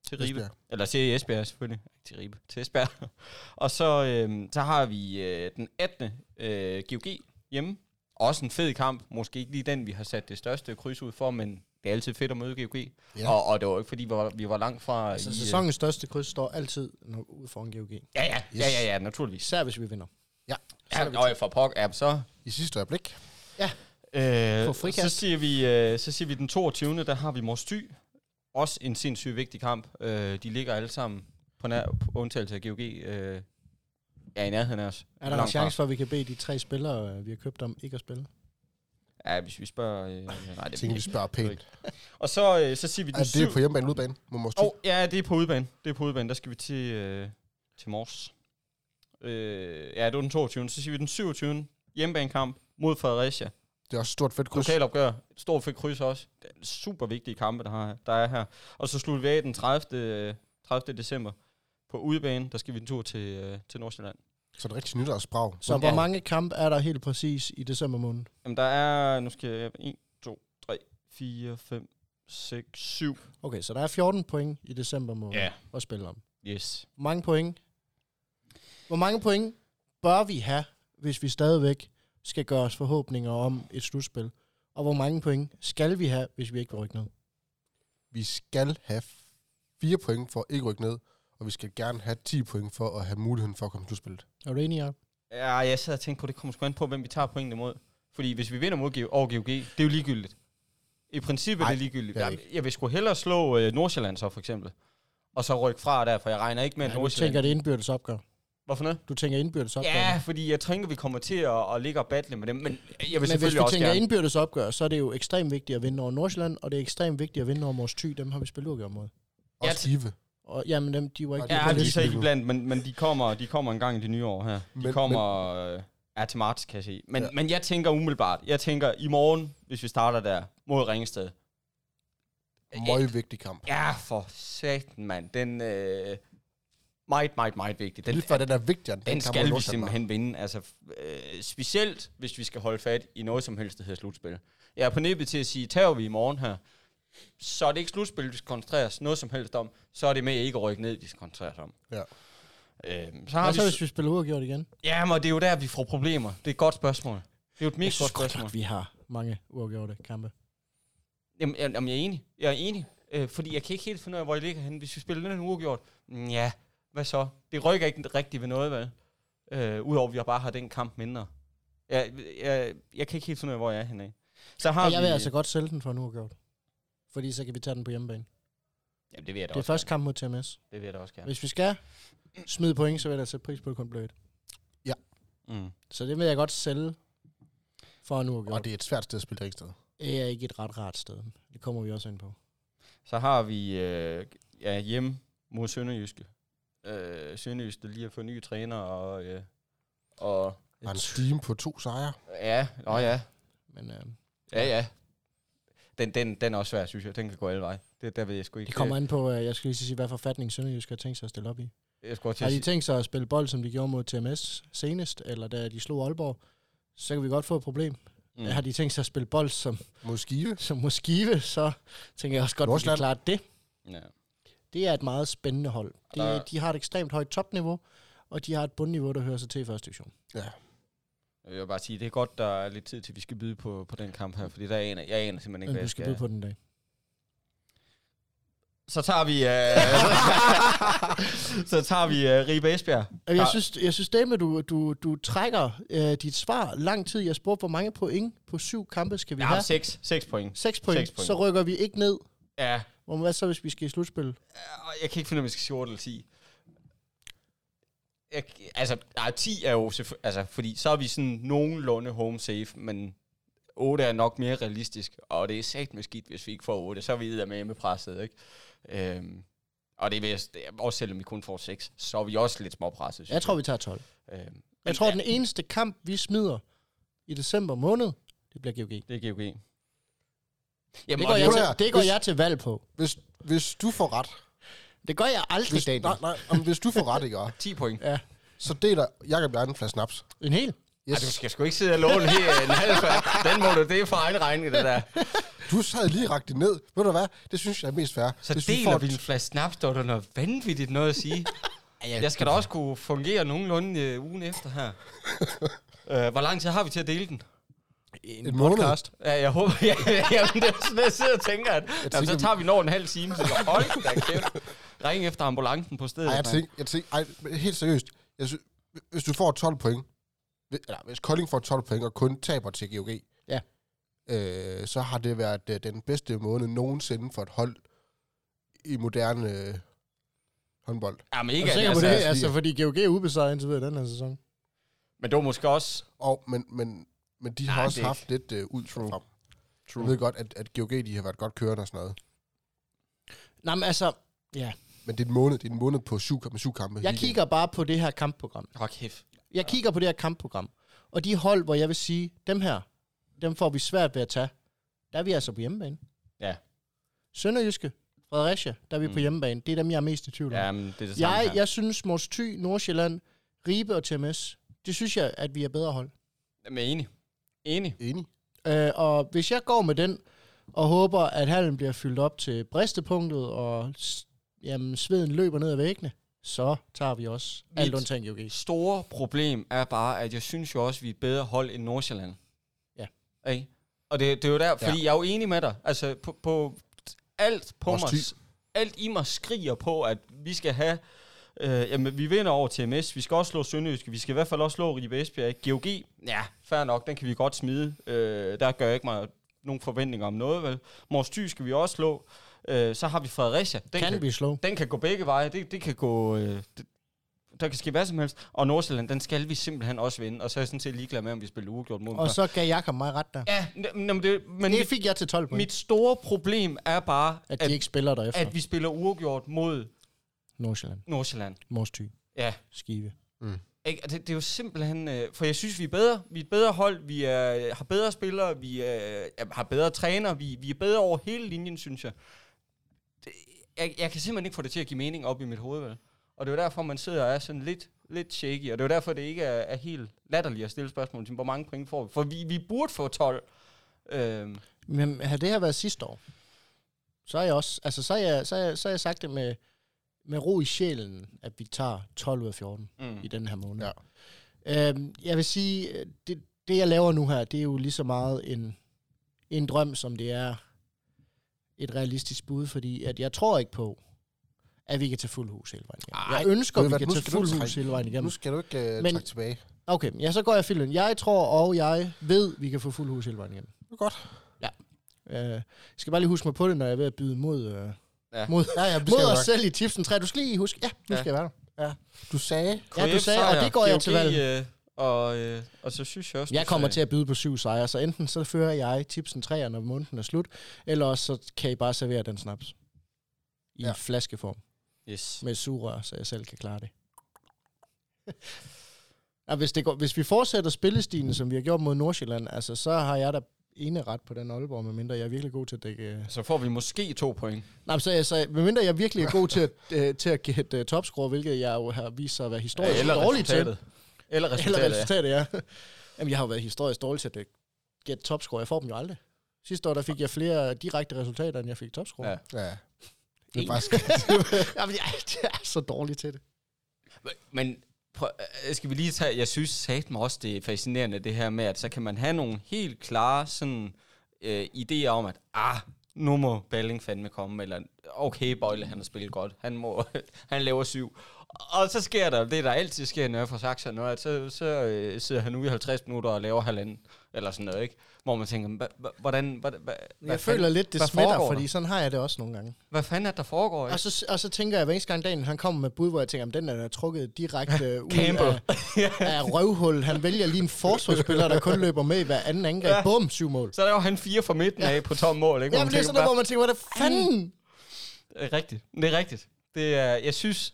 til Ribe. Esbjerg. Eller til Esbjerg, selvfølgelig. Ikke til Ribe. Til Esbjerg. og så, øh, så har vi øh, den 18. Øh, GOG hjemme. Også en fed kamp. Måske ikke lige den, vi har sat det største kryds ud for, men det er altid fedt at møde GOG. Ja. Ja. Og, og det var ikke, fordi vi var, vi var langt fra... Altså, i, øh, sæsonens største kryds står altid ude foran GOG. Ja, ja, Yes. ja, ja, ja, naturligvis. Især hvis vi vinder. Ja. Ja, og for pok, ja, så... I sidste øjeblik. Øh, På frikast. så siger vi, øh, så siger vi den 22. Der har vi Mors Thy. Også en sindssygt vigtig kamp. Øh, de ligger alle sammen på, nær, på undtagelse af GOG. Øh, ja, i nærheden af os. Er der en chance for, at vi kan bede de tre spillere, øh, vi har købt om, ikke at spille? Ja, hvis vi spørger... Øh, nej, det Jeg tænker, vi spørger pænt. Og så, øh, så siger vi den Er det syv- på hjemmebane måske Åh, oh, ja, det er på udebane. Det er på udebane. Der skal vi til, øh, til Mors. Øh, ja, det var den 22. Så siger vi den 27. Hjemmebanekamp mod Fredericia. Det er også et stort fedt kryds. Lokalopgør. Et stort fedt kryds også. Det er super vigtige kampe, der, har, der er her. Og så slutter vi af den 30. øh, 30. december på udebane. Der skal vi en tur til, øh, til Nordsjælland. Så det er rigtig nytårsbrag. Så hvor mange kampe er der helt præcis i december måned? Jamen, der er... Nu skal jeg... 1, 2, 3, 4, 5, 6, 7. Okay, så der er 14 point i december måned Ja. at spille om. Yes. Hvor mange point? Hvor mange point bør vi have, hvis vi stadigvæk skal gøre os forhåbninger om et slutspil? Og hvor mange point skal vi have, hvis vi ikke vil rykke ned? Vi skal have fire point for at ikke rykke ned, og vi skal gerne have 10 point for at have muligheden for at komme til slutspillet. Er du enig, Jacob? Ja, jeg sad og tænkte på, det kommer sgu an på, hvem vi tager pointene mod. Fordi hvis vi vinder mod G- over GOG, det er jo ligegyldigt. I princippet Nej, er det ligegyldigt. det er Jeg, jeg vil sgu hellere slå øh, Nordsjælland så, for eksempel. Og så rykke fra der, for jeg regner ikke med, at Ja, du Nordsjælland... tænker det indbyrdes opgør. Hvorfor noget? Du tænker indbyrdes opgør. Ja, fordi jeg tænker, vi kommer til at, at ligge og battle med dem, men jeg vil Men hvis selvfølgelig du også tænker gerne... indbyrdes opgør, så er det jo ekstremt vigtigt at vinde over Nordsjælland, og det er ekstremt vigtigt at vinde over Mors Thy. Dem har vi spillet uafgjort mod. Og Skive. Og jamen, dem, de var ikke... Ja, de er så ikke blandt, men, men de, kommer, de kommer en gang i det nye år her. De Men- kommer øh, er til marts, kan jeg sige. Men, Ja. men jeg tænker umiddelbart, jeg tænker i morgen, hvis vi starter der mod Ringsted, Møg vigtig kamp. Ja, for satan, mand. Den øh, meget, meget, meget vigtig. Den, Lige før den er vigtigere end den kamp mod skal vi simpelthen vinde. Altså, øh, specielt, hvis vi skal holde fat i noget som helst, der hedder slutspil. Jeg er på nippet til at sige, tager vi i morgen her, så er det ikke slutspil, vi skal koncentrere os noget som helst om. Så er det med ikke at rykke ned, vi skal koncentrere os om. Ja. Øh, så har Hvad vi så, hvis vi spiller uafgjort igen? Ja, men det er jo der, vi får problemer. Det er et godt spørgsmål. Det er jo et mega godt godt spørgsmål. nok, vi har mange uafgjorte kampe. Jamen, jeg, jamen, jeg er enig. Jeg er enig. Øh, fordi jeg kan ikke helt finde ud af, hvor jeg ligger henne. Hvis vi spiller den uafgjort, mm, ja, hvad så? Det rykker ikke rigtigt ved noget, vel? Øh, Udover at vi bare har den kamp mindre. Jeg, jeg, jeg kan ikke helt finde ud af, hvor jeg er henne. Så har Og jeg vi... vil altså godt sælge den for en uafgjort. Fordi så kan vi tage den på hjemmebane. Jamen, det vil jeg da Det er også første gerne. kamp mod TMS. Det vil jeg da også gerne. Hvis vi skal smide point, så vil jeg da sætte pris på, at det kun bliver et. Mm. Så det vil jeg godt sælge for en uafgjort. Og det er et svært sted at spille Ringsted. Det er ikke et ret rart sted. Det kommer vi også ind på. Så har vi øh, ja, hjemme mod Sønderjyske. Øh, Sønderjyske lige har fået nye træner, og, øh, og en steam på to sejre. ja, nå ja, Men øh, ja, ja. Den, den, den er også svær, synes jeg. Den kan gå alle veje. Det, der ved jeg sgu ikke. det kommer an på, øh, jeg skal lige sige, hvad forfatning Sønderjysk har tænkt sig at stille op i. Jeg skulle Har de tænkt sig at spille bold, som de gjorde mod TMS senest, eller da de slog Aalborg, så kan vi godt få et problem. Mm. Har de tænkt sig at spille bold som, Mod Skive. som mod Skive, så tænker jeg også godt, at vi kan klare det. Ja. Det er et meget spændende hold. Der- Det, de har et ekstremt højt topniveau, og de har et bundniveau, der hører sig til i første division. Ja. Jeg vil bare sige, det er godt, der er lidt tid til, vi skal byde på, på den kamp her, fordi der aner, jeg aner simpelthen ikke, hvad jeg skal skal. byde på den dag. Så tager vi, øh, så tager vi øh, Ribe Esbjerg. Jeg synes, jeg synes det med, du, du, du trækker øh, dit svar lang tid. Jeg spurgte, hvor mange point på syv kampe skal vi Jeg have? 6, 6 point. 6 point. seks point. Så rykker vi ikke ned. Ja, Hvor, hvad så, hvis vi skal i slutspil? jeg kan ikke finde, om vi skal sige 8 eller 10. Jeg, altså, nej, 10 er jo altså, fordi så er vi sådan nogenlunde home safe, men 8 er nok mere realistisk, og det er sagt med skidt, hvis vi ikke får 8, så er vi med med presset, ikke? Øhm, og det er, vist- det er også selvom vi kun får 6, så er vi også lidt småpresset. synes Jeg tror, vi tager 12. Øhm, Jeg men tror, ja, den eneste kamp, vi smider i december måned, det bliver GOG. Det er GOG. Jamen, Det går, jeg til, det går hvis- jeg til valg på. Hvis, hvis du får ret, Det gør jeg aldrig, hvis, Daniel. nej, nej, om, hvis du får ret, ikke, og 10 point. Ja. så deler Jakob Bjarne en flaske snaps. En hel? Yes. Ej, du skal sgu ikke sidde og låne her en halv. Den må du, det er for egen regning, det der. Du sad lige rakt det ned. Ved du hvad? Det synes jeg er mest fair. Så Hvis deler får- vi en flaske snaps, der er noget vanvittigt noget at sige. Jeg skal da også kunne fungere nogenlunde øh, ugen efter her. øh, hvor lang tid har vi til at dele den? En, En måned. podcast. Ja, jeg håber, ja, jamen, det er sådan, jeg sidder og tænker, at jamen, så tager vi når en halv time, så hold da kæft. Ring efter ambulancen på stedet. Ej, jeg tænker, jeg tænker, ej, men helt seriøst. Jeg synes, hvis du får 12 point, hvis- eller hvis Kolding får 12 point og kun taber til GOG, Ja. øh, så har det været øh, den bedste måned nogensinde for et hold i moderne øh, håndbold. Jamen Er ikke, du at, sikker på altså, det? altså, Altså, fordi GOG er ubesejret indtil videre i den her sæson. Men det var måske også... Og, men, men, men de har Nej, også det er haft lidt øh, ud True. frem. Jeg ved godt, at, at GOG de har været godt kørende og sådan noget. Nej, men altså, ja. Men det er en måned, det er en måned på syv, med syv kampe. Jeg kigger bare på det her kampprogram. Hold kæft. Jeg kigger på det her kampprogram. Og de hold, hvor jeg vil sige, dem her, dem får vi svært ved at tage. Der er vi altså på hjemmebane. Ja. Sønderjyske, Fredericia, der er vi mm. På hjemmebane. Det er dem, jeg er mest i tvivl om. Ja, men det er det samme jeg, her. jeg synes, Mors Thy, Nordsjælland, Ribe og TMS, det synes jeg, at vi er bedre hold. Jamen, jeg er enig. Enig. Enig. Øh, og hvis jeg går med den, og håber, at hallen bliver fyldt op til bristepunktet, og jamen, sveden løber ned ad væggene, så tager vi også Mit- alt undtagen GOG. store problem er bare, at jeg synes jo også, at vi er et bedre hold end Nordsjælland. Ja. Ikke? Og det, det er jo der, fordi Ja. jeg er jo enig med dig. Altså, på, på alt på Vores mig, ty- alt i mig skriger på, at vi skal have, øh, jamen, vi vinder over TMS, vi skal også slå Sønderjyske, vi skal i hvert fald også slå Ribe Esbjerg. GOG, ja, fair nok, den kan vi godt smide. Øh, der gør jeg ikke mig nogen forventninger om noget, vel. Mors Thy skal vi også slå. Øh, så har vi Fredericia. Den Kan vi slå? den kan gå begge veje. Det, det kan gå... Øh, det, der kan ske hvad som helst. Og Nordsjælland, den skal vi simpelthen også vinde. Og så er jeg sådan set ligeglad med, om vi spiller uafgjort mod. Og så gav Jakob mig ret der. Ja, n- n- men, det, men Det mit, fik jeg til 12 point, mit store problem er bare, at at, de ikke spiller derefter. at vi spiller uafgjort mod Nordsjælland, Nordsjælland. Mors Thy, Ja. Skive. Ikke? Og Det, det er jo simpelthen... Øh, for jeg synes, vi er bedre. Vi er et bedre hold. Vi er, har bedre spillere. Vi er, er, har bedre træner. Vi, vi er bedre over hele linjen, synes jeg. Jeg, jeg kan simpelthen ikke få det til at give mening op i mit hoved, vel? Og det er jo derfor, man sidder og er sådan lidt, lidt shaky, og det er jo derfor, det ikke er, er helt latterligt at stille spørgsmål til, hvor mange point får vi? For vi, vi burde få 12. Øhm, Men havde det her været sidste år, så er jeg også, altså så er jeg, så er jeg, så er jeg sagt det med, med ro i sjælen, at vi tager 12 ud af 14 mm. i den her måned. Ja. Øhm, jeg vil sige, øh, det, det jeg laver nu her, det er jo lige så meget en, en drøm, som det er et realistisk bud, fordi at jeg tror ikke på, at vi kan tage fuld hus hele vejen igennem. Ej, jeg ønsker, at vi hvad, kan nu tage fuld trække- hus hele vejen Nu igennem. skal du ikke uh, Men- trække tilbage. Okay, ja, så går jeg filmen. Jeg tror, og jeg ved, vi kan få fuld hus hele vejen igennem. Det er godt. Øh, jeg skal bare lige huske mig på det, når jeg er ved at byde mod, øh, Ja. mod, Ja, ja, mod os nok. selv i tipsen 3. Du skal lige huske, ja, nu Ja. skal jeg være der. Du sagde, Ja, du sagde, og det går jeg til valg. Øh, og, øh, og så synes jeg også, Jeg kommer sagde- til at byde på syv sejre, så enten så fører jeg tipsen 3'er, når måneden er slut, eller også så kan I bare servere den snaps. I Ja. ja. flaskeform Yes. med sugerør, så jeg selv kan klare det. ja, hvis, det går, hvis vi fortsætter spillestilen, som vi har gjort mod Nordsjælland, altså, så har jeg da ene ret på den Aalborg, medmindre jeg er virkelig god til at dække... øh, Så får vi måske to point. Nej, men så, jeg, så medmindre jeg virkelig er god til at, øh, til at gætte uh, topscore, hvilket jeg jo har vist sig at være historisk eller dårlig til. Eller resultatet, Eller ja. resultatet, ja. Jamen, jeg har jo været historisk dårlig til at gætte topscore. Jeg får dem jo aldrig. Sidste år, der fik jeg flere direkte resultater, end jeg fik topscore. Ja. Ja. ja. Det er faktisk... Jamen, jeg, jeg er så dårlig til det. Men prøv, øh, skal vi lige tage, jeg synes satme også, det er fascinerende det her med, at så kan man have nogle helt klare sådan, øh, idéer om, at ah, nu må Balling fandme komme, eller okay, Bøjle, han har spillet godt, han, må, han laver syv. Og så sker der det, der altid sker, når jeg får sagt sådan noget, at så, så øh, sidder han ude i 50 minutter og laver halvanden, eller sådan noget, ikke? Hvor man tænker, hvordan, hva- hva- Jeg føler lidt, det smitter, der? fordi sådan har jeg det også nogle gange. hvad fanden er der foregår? Ikke? Og så, og så tænker jeg, hver eneste gang dagen, han kommer med bud, hvor jeg tænker, om den er da trukket direkte ud af, af røvhul. Han vælger lige en forsvarsspiller, der kun løber med i hver anden angreb. Ja. Bum, syv mål. Så laver han fire fra midten af på tom mål, ikke? Hvor Ja, men det er sådan noget, hvor man tænker, hvad fanden? Det er rigtigt. Det er rigtigt. Det er, jeg synes,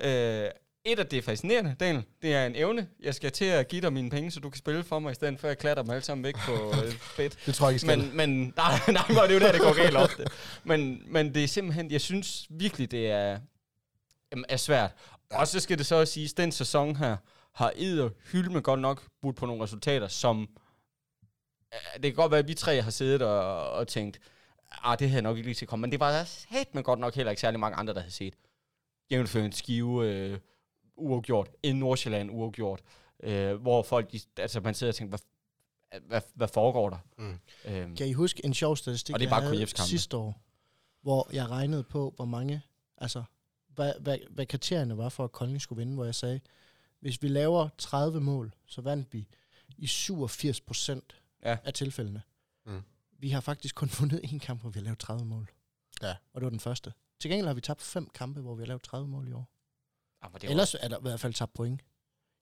øh, et af det er fascinerende, Daniel, det er en evne. Jeg skal til at give dig mine penge, så du kan spille for mig, i stedet for at jeg klatter dem alle sammen væk på øh, fedt. Det tror jeg ikke. Men, men nej, nej, men det er jo der, det går galt ofte. Men, men det er simpelthen, jeg synes virkelig, det er, er svært. Og så skal det så også siges, den sæson her har Eder hylme godt nok budt på nogle resultater, som øh, det kan godt være, at vi tre har siddet og, og tænkt, ah, det havde nok ikke lige til at komme, men det var der helt med godt nok heller ikke særlig mange andre, der havde set. Jævnført en skive øh, uafgjort, en Nordsjælland uafgjort, øh, hvor folk, de, altså man sidder og tænker, hvad, hvad, hvad foregår der? Mm. Øhm, Kan I huske en sjov statistik, Og det er jeg bare havde KF's kampe. sidste år, hvor jeg regnede på, hvor mange, altså, hvad, hvad, hvad kriterierne var for, at Kolding skulle vinde, hvor jeg sagde, hvis vi laver 30 mål, så vandt vi i 87 procent Ja. af tilfældene. Mm. Vi har faktisk kun vundet en kamp, hvor vi har lavet 30 mål. Ja. Og det var den første. Til gengæld har vi tabt fem kampe, hvor vi har lavet 30 mål i år. ah, men det Ellers er der i hvert fald tabt point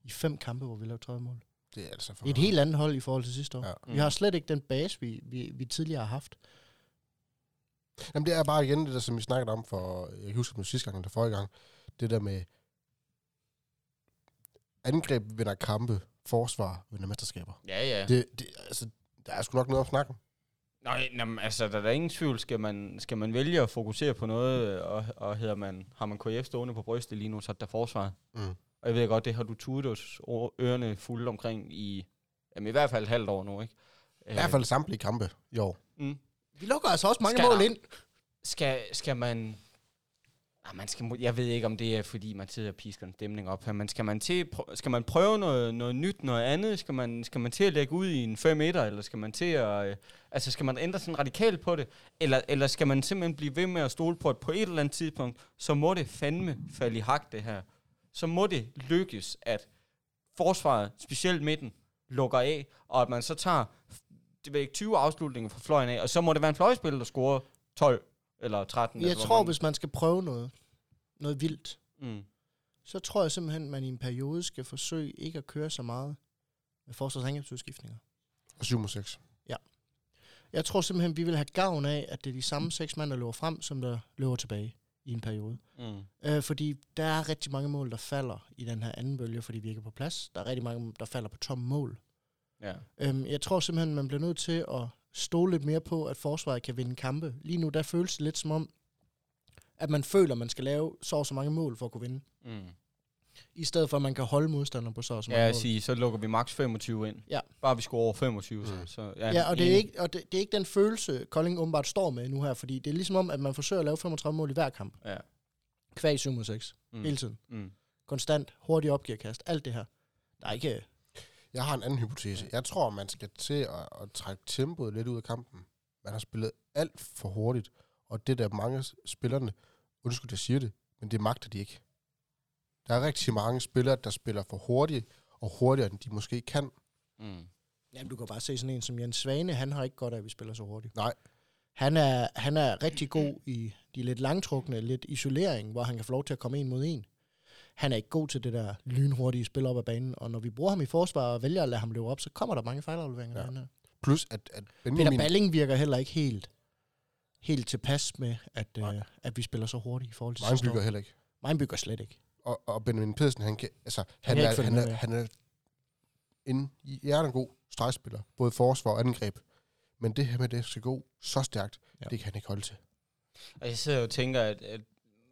i fem kampe, hvor vi har lavet 30 mål. Det er altså for Det et helt andet hold i forhold til sidste år. Ja. Ja. Vi har slet ikke den base, vi, vi, vi tidligere har haft. Jamen, det er bare igen det der, som vi snakkede om for, jeg kan huske det sidste gang, eller forrige gang, det der med angreb vinder kampe, forsvar vinder mesterskaber. Ja, ja. Det, det, altså, der er sgu nok noget om snakken. Nej, jamen, altså, der er der ingen tvivl. Skal man, skal man vælge at fokusere på noget, og, og hedder man, har man KF stående på brystet lige nu, så er der forsvar. Mm. Og jeg ved godt, det har du tudet ørerne fulde omkring i, jamen, i hvert fald et halvt år nu, ikke? I hvert fald samtlige kampe i år. Mm. Vi lukker altså også mange Skal mål ind. Skal, skal man... Ah, man skal, jeg ved ikke, om det er, fordi man sidder og pisker en stemning op her, men skal man, til, prø- skal man prøve noget, noget nyt, noget andet? Skal man, skal man til at lægge ud i en 5 meter, eller skal man til at... Øh, altså, skal man ændre sådan radikalt på det? Eller, eller skal man simpelthen blive ved med at stole på, at på et eller andet tidspunkt, så må det fandme falde i hak, det her. Så må det lykkes, at forsvaret, specielt midten, lukker af, og at man så tager det ved ikke, 20 afslutninger fra fløjen af, og så må det være en fløjspiller, der scorer 12 eller 13. Jeg eller hvor tror, mange. hvis man skal prøve noget, noget vildt, Mm. så tror jeg simpelthen, at man i en periode skal forsøge ikke at køre så meget med forsvarsangrebsudskiftninger. Og 7 mod 6. Jeg tror simpelthen, at vi vil have gavn af, at det er de samme seks mand, der løber frem, som der løber tilbage i en periode. Mm. Øh, fordi der er rigtig mange mål, der falder i den her anden bølge, fordi vi ikke er på plads. Der er rigtig mange, der falder på tom mål. Ja. Øhm, jeg tror simpelthen, man bliver nødt til at stole lidt mere på, at forsvaret kan vinde kampe. Lige nu, der føles det lidt som om, at man føler, at man skal lave så og så mange mål for at kunne vinde. Mm. I stedet for, at man kan holde modstanderen på så og så mange Ja, mål. jeg siger, så lukker vi maks 25 ind. Ja. Bare vi scorer over 25, Mm. så, så Ja, og, det er, ikke, og det, det er ikke den følelse, Kolding åbenbart står med nu her, fordi det er ligesom om, at man forsøger at lave 35 mål i hver kamp. Ja. Kvæg 7 mod 6. Mm. Hele tiden. Mm. Konstant. Hurtig opgearkast. Alt det her. Der er ikke... Jeg har en anden hypotese. Jeg tror, man skal til at, at trække tempoet lidt ud af kampen. Man har spillet alt for hurtigt, og det der mange spillerne, undskyld, jeg siger det, men det magter de ikke. Der er rigtig mange spillere, der spiller for hurtigt, og hurtigere, end de måske kan. Mm. Jamen, du kan bare se sådan en som Jens Svane. Han har ikke godt af, at vi spiller så hurtigt. Nej. Han er, han er rigtig god i de lidt langtrukne, lidt isolering, hvor han kan få lov til at komme en mod en. Han er ikke god til det der lynhurtige spil op ad banen, og når vi bruger ham i forsvar og vælger at lade ham løbe op, så kommer der mange fejlafleveringer. Ja. Her. Plus, at, at Peter Benjamin, Balling virker heller ikke helt, helt tilpas med, at, Nej. øh, at vi spiller så hurtigt i forhold til sidste bygger heller ikke. Mine bygger slet ikke. Og, og Benjamin Pedersen, han, kan, altså, han, kan er, han, er, han er en hjertegod stregspiller, både forsvar og angreb. Men det her med, at det skal gå så stærkt, Ja. det kan han ikke holde til. Og jeg sidder jo og tænker, at, at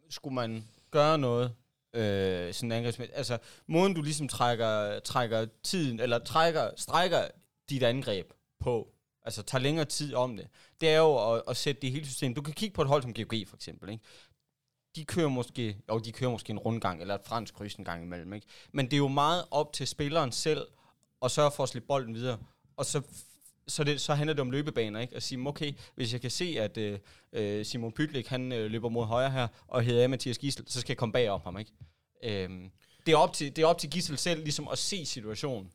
skulle man gøre noget, øh, sådan angrebsmæssigt, altså måden du ligesom trækker, trækker tiden, eller trækker, strækker dit angreb på, altså tager længere tid om det, det er jo at, at sætte det hele systemet. Du kan kigge på et hold som GOG for eksempel, ikke? De kører måske, og de kører måske en rundgang, eller et fransk kryds en gang imellem, ikke? Men det er jo meget op til spilleren selv, at sørge for at slippe bolden videre. Og så, så, det, så handler det om løbebaner, ikke? At sige, okay, hvis jeg kan se, at øh, øh, Simon Pytlik, han øh, løber mod højre her, og hedder Mathias Gissel, så skal jeg komme bag om ham, ikke? Øhm, det, er op til, det er op til Gissel selv ligesom at se situationen.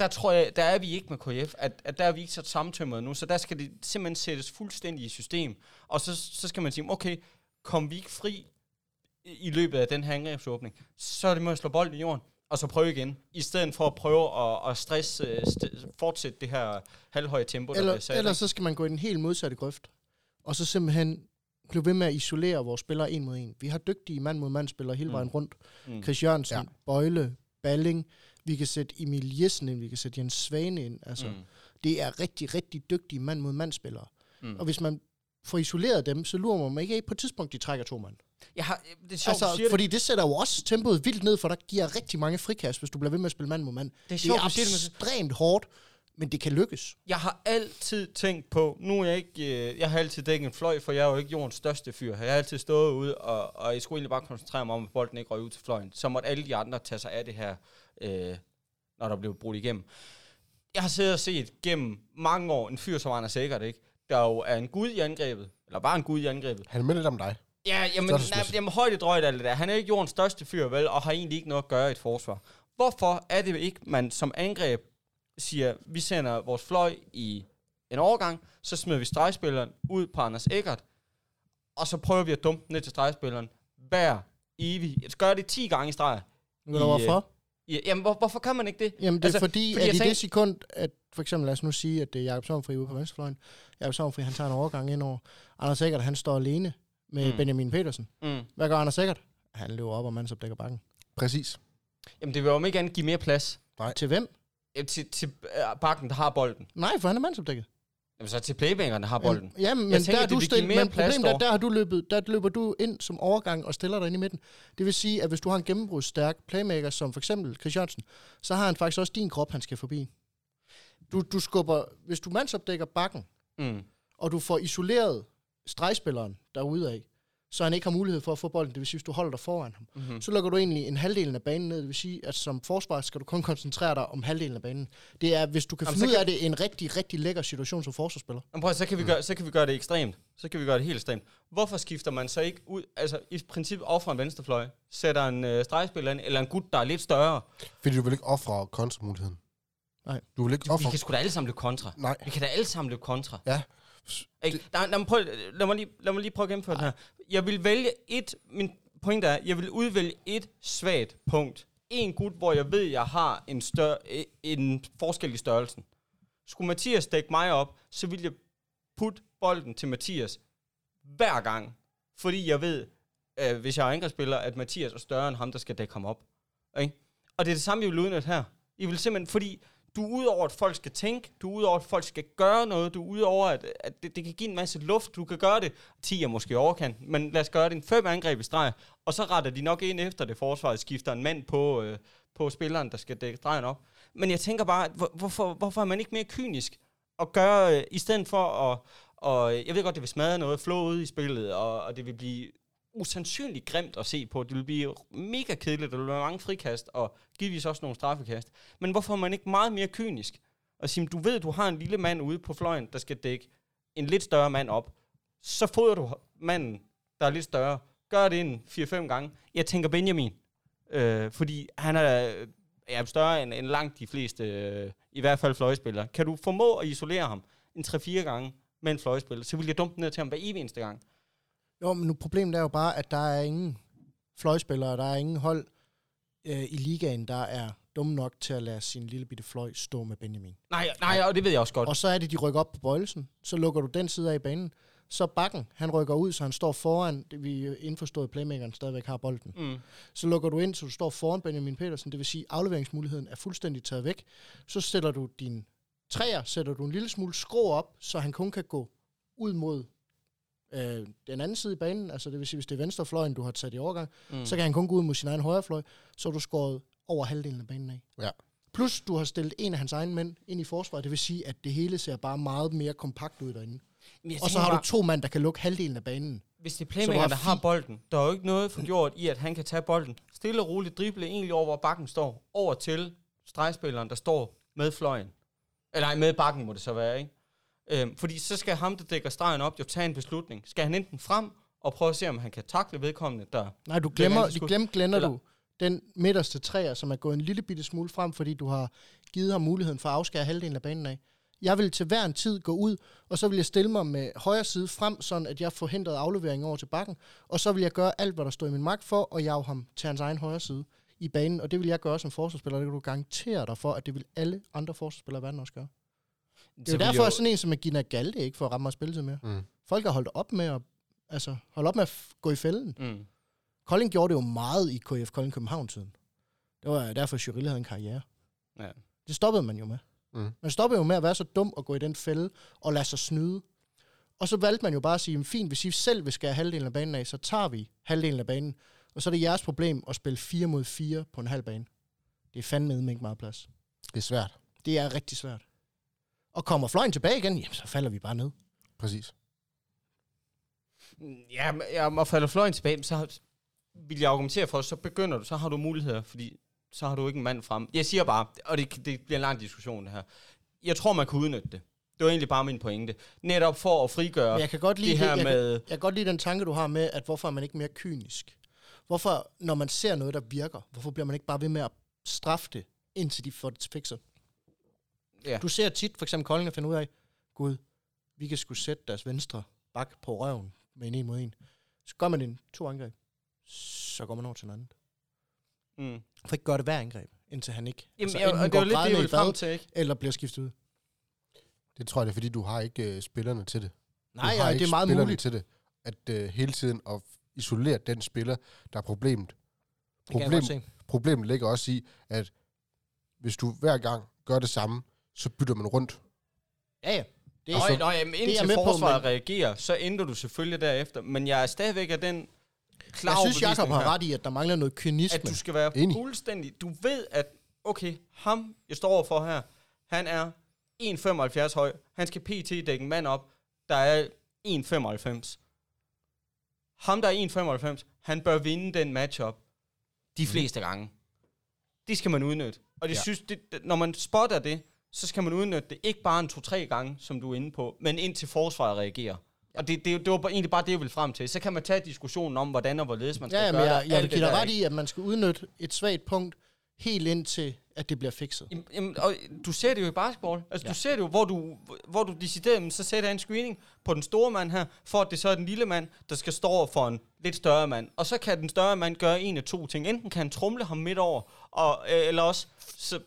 Der tror jeg, der er vi ikke med KF, at, at der er vi ikke så samtømret nu, så der skal det simpelthen sættes fuldstændig i system. Og så, så skal man sige, okay, kom vi ikke fri i i løbet af den her angrebsåbning, så er det med at slå bolden i jorden, og så prøve igen, i stedet for at prøve at, at stress, øh, st- fortsætte det her halvhøje tempo, der Eller, ellers ikke? så skal man gå i den helt modsatte grøft, og så simpelthen blive ved med at isolere vores spillere en mod en. Vi har dygtige mand-mod-mand-spillere hele Mm. vejen rundt. Mm. Chris Jørgensen, Ja. Bøjle, Balling. Vi kan sætte Emil Jessen ind, vi kan sætte Jens Svane ind. Altså, mm. Det er rigtig, rigtig dygtige mand-mod-mand-spillere. Mm. Og hvis man får isoleret dem, så lurer man mig ikke af på et tidspunkt, de trækker to mand. Jeg har, det er sjovt, altså, du siger det. fordi det sætter jo også tempoet vildt ned, for der giver rigtig mange frikast, hvis du bliver ved med at spille mand mod mand. Det er Det sjovt, er det, men ekstremt hårdt, men det kan lykkes. jeg har altid tænkt på, nu er jeg ikke, øh, jeg har altid dækket en fløj, for jeg er jo ikke jordens største fyr. Jeg har altid stået ude, og, og jeg skulle egentlig bare koncentrere mig om, at bolden ikke røg ud til fløjen. Så måtte alle de andre tage sig af det her, øh, når der blev brudt igennem. Jeg har siddet og set gennem mange år en fyr som Anders Sikkert, ikke? Der jo er en gud i angrebet, eller bare en gud i angrebet. Han er lidt om dig. Ja, jamen, nej, jamen højde drøjt alt det der. Han er ikke jordens største fyr, vel, og har egentlig ikke noget at gøre i et forsvar. Hvorfor er det ikke, man som angreb siger, vi sender vores fløj i en overgang, så smider vi stregspilleren ud på Anders Eckert, og så prøver vi at dumpe ned til stregspilleren hver evig. Jeg gør det 10 gange i streg. Ved du I, hvorfor? Ja, jamen, hvor, hvorfor kan man ikke det? Jamen, det er Altså, fordi, fordi at i tænker- det sekund, at for eksempel lad os nu sige, at det er Jakob Sommerfri ude på venstrefløjen. Jakob Sommerfri, han tager en overgang ind over. Anders Eckert, han står alene med Mm. Benjamin Petersen. Mm. Hvad gør Anders Eckert? Han løber op og mandsopdækker bakken. Præcis. Jamen, det vil jo om ikke andet give mere plads Til hvem? Jamen, til, til øh, bakken, der har bolden. Nej, for han er mandsopdækket. Jamen, så til playbackerne, der har bolden. Jamen, men tænker, der er du mere men problemet er, der har du løbet, der løber du ind som overgang og stiller dig ind i midten. Det vil sige, at hvis du har en gennembrudsstærk playmaker, som for eksempel Chris Jørgensen, så har han faktisk også din krop, han skal forbi. Du, du skubber, hvis du mandsopdækker bakken, Mm. og du får isoleret stregspilleren derude af, så han ikke har mulighed for at få bolden, det vil sige, hvis du holder dig foran ham, Mm-hmm. så lukker du egentlig en halvdel af banen ned, det vil sige, at som forsvar skal du kun koncentrere dig om halvdelen af banen. Det er, hvis du kan Jamen, finde ud kan- af det, en rigtig, rigtig lækker situation som forsvarsspiller. Men prøv, så kan, vi gøre, så kan vi gøre det ekstremt. Så kan vi gøre det helt ekstremt. Hvorfor skifter man så ikke ud, altså i princippet offrer en venstrefløj, sætter en øh, stregspiller ind, eller en gut, der er lidt større? Fordi du vil ikke ofre kontramuligheden. Nej. Du vil ikke Vi ofre... kan sgu da alle sammen løbe kontra. Nej. Vi kan da alle sammen løbe kontra. Ja. Ikke? Der, lad, mig prøve, lad, mig lige, lad mig lige prøve at gennemføre det her. Jeg vil vælge et, min pointe er, jeg vil udvælge et svagt punkt. En gut, hvor jeg ved, jeg har en, større, en forskel i størrelsen. Skulle Mathias dække mig op, så vil jeg putte bolden til Mathias hver gang. Fordi jeg ved, øh, hvis jeg er angrebsspiller, at Mathias er større end ham, der skal dække ham op. Ikke? Og det er det samme, jeg vil udnytte her. I vil simpelthen, fordi du er ud over, at folk skal tænke, du er ud over, at folk skal gøre noget, du er ud over, at, at det, det kan give en masse luft, du kan gøre det, 10 er måske overkant, men lad os gøre det. En fem angreb i streg, og så retter de nok ind efter det, forsvaret skifter en mand på, øh, på spilleren, der skal dække stregen op. Men jeg tænker bare, hvor, hvorfor, hvorfor er man ikke mere kynisk, og gøre, øh, i stedet for at, og øh, jeg ved godt, det vil smadre noget flow ud i spillet, og, og det vil blive usandsynligt grimt at se på. Det vil blive mega kedeligt, der vil være mange frikast, og givetvis også nogle straffekast. Men hvorfor er man ikke meget mere kynisk? Og sige, du ved, du har en lille mand ude på fløjen, der skal dække en lidt større mand op. Så fodrer du manden, der er lidt større. Gør det en 4-5 gange. Jeg tænker Benjamin. Øh, fordi han er, er større end, end langt de fleste, øh, i hvert fald fløjspillere. Kan du formå at isolere ham en 3-4 gange med en fløjspiller, så vil jeg dumpe ned til ham hver evig eneste gang. Jo, men nu problemet er jo bare, at der er ingen fløjspillere, der er ingen hold øh, i ligaen, der er dumme nok til at lade sin lille bitte fløj stå med Benjamin. Nej, nej, og det ved jeg også godt. Og så er det, de rykker op på bøjelsen. Så lukker du den side af i banen. Så bakken, han rykker ud, så han står foran, det vi indforstået playmakeren stadigvæk har bolden. Mm. Så lukker du ind, så du står foran Benjamin Petersen, det vil sige, afleveringsmuligheden er fuldstændig taget væk. Så sætter du din træer, sætter du en lille smule skrå op, så han kun kan gå ud mod øh, den anden side i banen, altså det vil sige, hvis det er venstrefløjen, du har taget i overgang, mm. så kan han kun gå ud mod sin egen højrefløj, så er du skåret over halvdelen af banen af. Ja. Plus, du har stillet en af hans egne mænd ind i forsvaret, det vil sige, at det hele ser bare meget mere kompakt ud derinde. Og så har bare, du to mand, der kan lukke halvdelen af banen. Hvis det er playmaker, der har bolden, der er jo ikke noget for gjort i, at han kan tage bolden, stille og roligt drible egentlig over, hvor bakken står, over til stregspilleren, der står med fløjen. Eller nej, med bakken må det så være, ikke? Øhm, fordi så skal ham, der dækker stregen op, jo tage en beslutning. Skal han enten frem og prøve at se, om han kan takle vedkommende, der... Nej, du glemmer, de glem, glemmer du den midterste træer, som er gået en lille bitte smule frem, fordi du har givet ham muligheden for at afskære halvdelen af banen af. Jeg vil til hver en tid gå ud, og så vil jeg stille mig med højre side frem, sådan at jeg forhindrede aflevering over til bakken, og så vil jeg gøre alt, hvad der står i min magt for, at jage ham til hans egen højre side i banen, og det vil jeg gøre som forsvarsspiller, det kan du garantere dig for, at det vil alle andre forsvarsspillere i verden også gøre. Det er jo derfor, at sådan en som Gina Galde ikke får ramme mig spilletid mere. Mm. Folk har holdt op med at, altså, holdt op med at gå i fælden. Mm. Kolding gjorde det jo meget i KF Kolding København-tiden. Det var derfor, at Jurille havde en karriere. Ja. Det stoppede man jo med. Mm. Man stoppede jo med at være så dum og gå i den fælde og lade sig snyde. Og så valgte man jo bare at sige, fint, hvis I selv vil skære halvdelen af banen af, så tager vi halvdelen af banen. Og så er det jeres problem at spille 4 mod 4 på en halv bane. Det er fandme ikke meget plads. Det er svært. Det er rigtig svært. Og kommer fløjen tilbage igen, jamen, så falder vi bare ned. Præcis. Ja, ja og falder fløjen tilbage, så vil jeg argumentere for, så begynder du, så har du muligheder, fordi så har du ikke en mand frem. Jeg siger bare, og det, det bliver en lang diskussion det her, jeg tror, man kan udnytte det. Det var egentlig bare min pointe. Netop for at frigøre jeg kan godt lide det her det, jeg med... Kan, jeg kan godt lide den tanke, du har med, at hvorfor er man ikke mere kynisk? Hvorfor, når man ser noget, der virker, hvorfor bliver man ikke bare ved med at straffe det, indtil de får det fikset? Ja. Du ser tit, for eksempel Kolding, finde ud af, gud, vi kan skulle sætte deres venstre bak på røven med en en mod en. Så gør man en to angreb. Så går man over til en anden. Mm. For ikke gøre det hver angreb, indtil han ikke. Jamen, altså, ja, og det er lidt det, jeg frem til, ikke? Eller bliver skiftet ud. Det tror jeg, det er, fordi du har ikke uh, spillerne til det. Nej, ja, det er meget muligt. til det. At uh, hele tiden at isolere den spiller, der er problemet. Problem, problemet ligger også i, at hvis du hver gang gør det samme, så bytter man rundt. Ja, ja. Det er, så, nøj, jamen, indtil det er forsvaret på, men... reagerer, så ændrer du selvfølgelig derefter. Men jeg er stadigvæk af den klar Jeg synes, Jacob har ret i, at der mangler noget kynisme. At du skal være Enig. fuldstændig... Du ved, at okay, ham, jeg står overfor her, han er 1,75 høj. Han skal pt. dække en mand op, der er 1,95. Ham, der er 1,95, han bør vinde den matchup de fleste mm. gange. Det skal man udnytte. Og det ja. synes, det, når man spotter det, så skal man udnytte det ikke bare en to-tre gange, som du er inde på, men indtil forsvaret reagerer. Ja. Og det, det, det var egentlig bare det, jeg ville frem til. Så kan man tage diskussionen om, hvordan og hvorledes man skal ja, gøre jeg, det. Jeg vil give dig ret i, at man skal udnytte et svagt punkt helt indtil, at det bliver fikset. Jamen, jamen, og du ser det jo i basketball. Altså, ja. du ser det jo, hvor du, hvor du decideret, så sætter en screening på den store mand her, for at det så er den lille mand, der skal stå for en lidt større mand. Og så kan den større mand gøre en af to ting. Enten kan han trumle ham midt over, og, øh, eller også så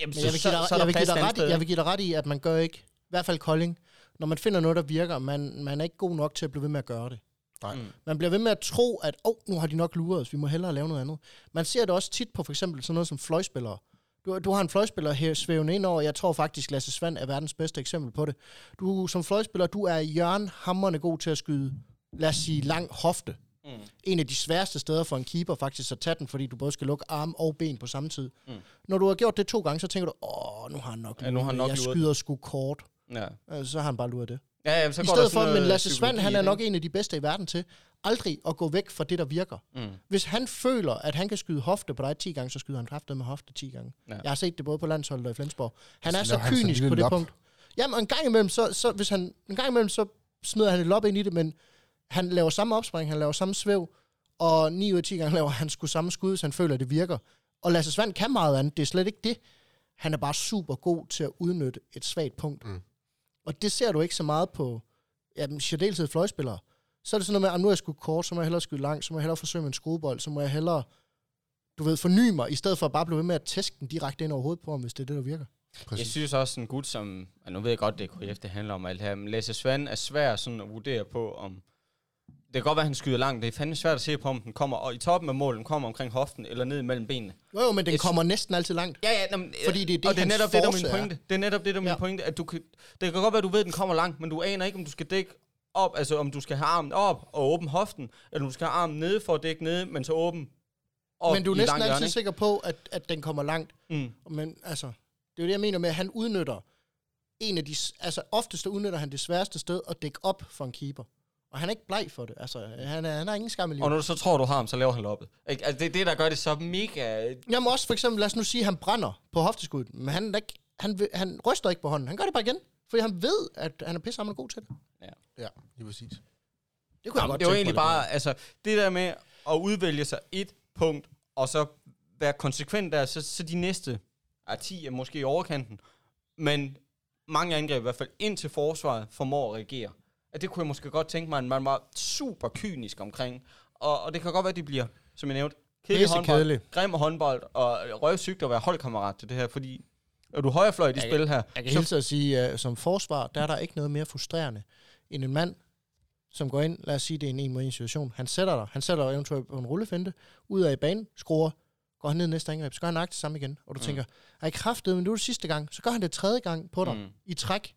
Jamen, så, jeg vil give dig, så, så jeg vil give dig ret i, jeg vil give dig ret i, at man gør ikke, i hvert fald Kolding, når man finder noget, der virker, man, man er ikke god nok til at blive ved med at gøre det. Nej. Mm. Man bliver ved med at tro, at åh, oh, nu har de nok luret os, vi må hellere lave noget andet. Man ser det også tit på for eksempel sådan noget som fløjspillere. Du Du, du har en fløjspiller her svævende ind over. Jeg tror faktisk, Lasse Svand er verdens bedste eksempel på det. Du som fløjspiller, du er Jørgen hammerne god til at skyde, lad os sige, lang hofte. Mm. En af de sværeste steder for en keeper faktisk at tage den, fordi du både skal lukke arm og ben på samme tid. Mm. Når du har gjort det to gange, så tænker du, åh, nu har han nok, Ja, nu har han nok jeg skyder sgu kort. Ja. Altså, så har han bare luret det. Ja, ja, så I går der stedet sådan for, men Lasse Svand, han er nok en af de bedste i verden til aldrig at gå væk fra det, der virker. Mm. Hvis han føler, at han kan skyde hofte på dig 10 gange, så skyder han kraftet med hofte 10 gange. Ja. Jeg har set det både på landsholdet og i Flensborg. Han er Så så kynisk på det lop. punkt. Jamen, en gang imellem, så, så, hvis han, en gang imellem, så smider han et lop ind i det, men han laver samme opspring, han laver samme svæv, og 9 ud af 10 gange laver han sgu samme skud, så han føler, at det virker. Og Lasse Svand kan meget andet, det er slet ikke det. Han er bare super god til at udnytte et svagt punkt. Mm. Og det ser du ikke så meget på, jamen, særdeleshed fløjspillere. Så er det sådan noget med, at nu er jeg skudt kort, så må jeg hellere skyde langt, så må jeg hellere forsøge med en skruebold, så må jeg hellere, du ved, forny mig, i stedet for at bare blive ved med at tæske den direkte ind over hovedet på ham, hvis det er det, der virker. Jeg Præcis. synes også, en gut som... Ja, nu ved jeg godt, det er KF, det handler om alt det her, men Lasse Svand er svær sådan at vurdere på, om... Det kan godt være, at han skyder langt. Det er fandme svært at se på, om den kommer og i toppen af målen, kommer omkring hoften eller ned mellem benene. Jo, jo, men den Jeg kommer næsten altid langt. Ja, ja, nå, men, Fordi det er det, og det er netop det, der er min er. pointe. Det er netop det, der er min Ja. pointe, at du kan, det kan godt være, at du ved, at den kommer langt, men du aner ikke, om du skal dække op, altså om du skal have armen op og åbne hoften, eller om du skal have armen nede for at dække nede, men så åben op men du er næsten altid hjørne, sikker på, at, at den kommer langt. Mm. Men altså, det er jo det, jeg mener med, at han udnytter en af de... Altså, oftest udnytter han det sværeste sted at dække op for en keeper. Og han er ikke bleg for det. Altså, han, er, han har ingen skam i Og livet. når du så tror, du har ham, så laver han loppet. Ikke? Altså, det er det, der gør det så mega... Jamen også for eksempel, lad os nu sige, at han brænder på hofteskuddet, men han, ikke, han, han ryster ikke på hånden. Han gør det bare igen, fordi han ved, at han er pissehammerende god til det. Ja, lige præcis. Det kunne Jamen, det er jo egentlig bare, altså, det der med at udvælge sig et punkt, og så være konsekvent der, så, så de næste er 10 er måske i overkanten, men mange angreb i hvert fald ind til forsvaret formår at reagere. At det kunne jeg måske godt tænke mig, at man var super kynisk omkring. Og, og det kan godt være, at de bliver, som jeg nævnte, kedelig håndbold, kedelig. grim håndbold, og røvsygt at være holdkammerat til det her, fordi er du højrefløj i de Jeg- spil her, Jeg kan så hilse at sige, uh, som forsvar, der er der ikke noget mere frustrerende end en mand, som går ind, lad os sige, det er en en mod en situation. Han sætter dig, han sætter dig eventuelt på en rullefinte, ud af i banen, skruer, går han ned i næste angreb, så gør han nøjagtigt det samme igen. Og du Mm. tænker, ej kraftet, men nu er det sidste gang. Så gør han det tredje gang på dig, mm. i træk.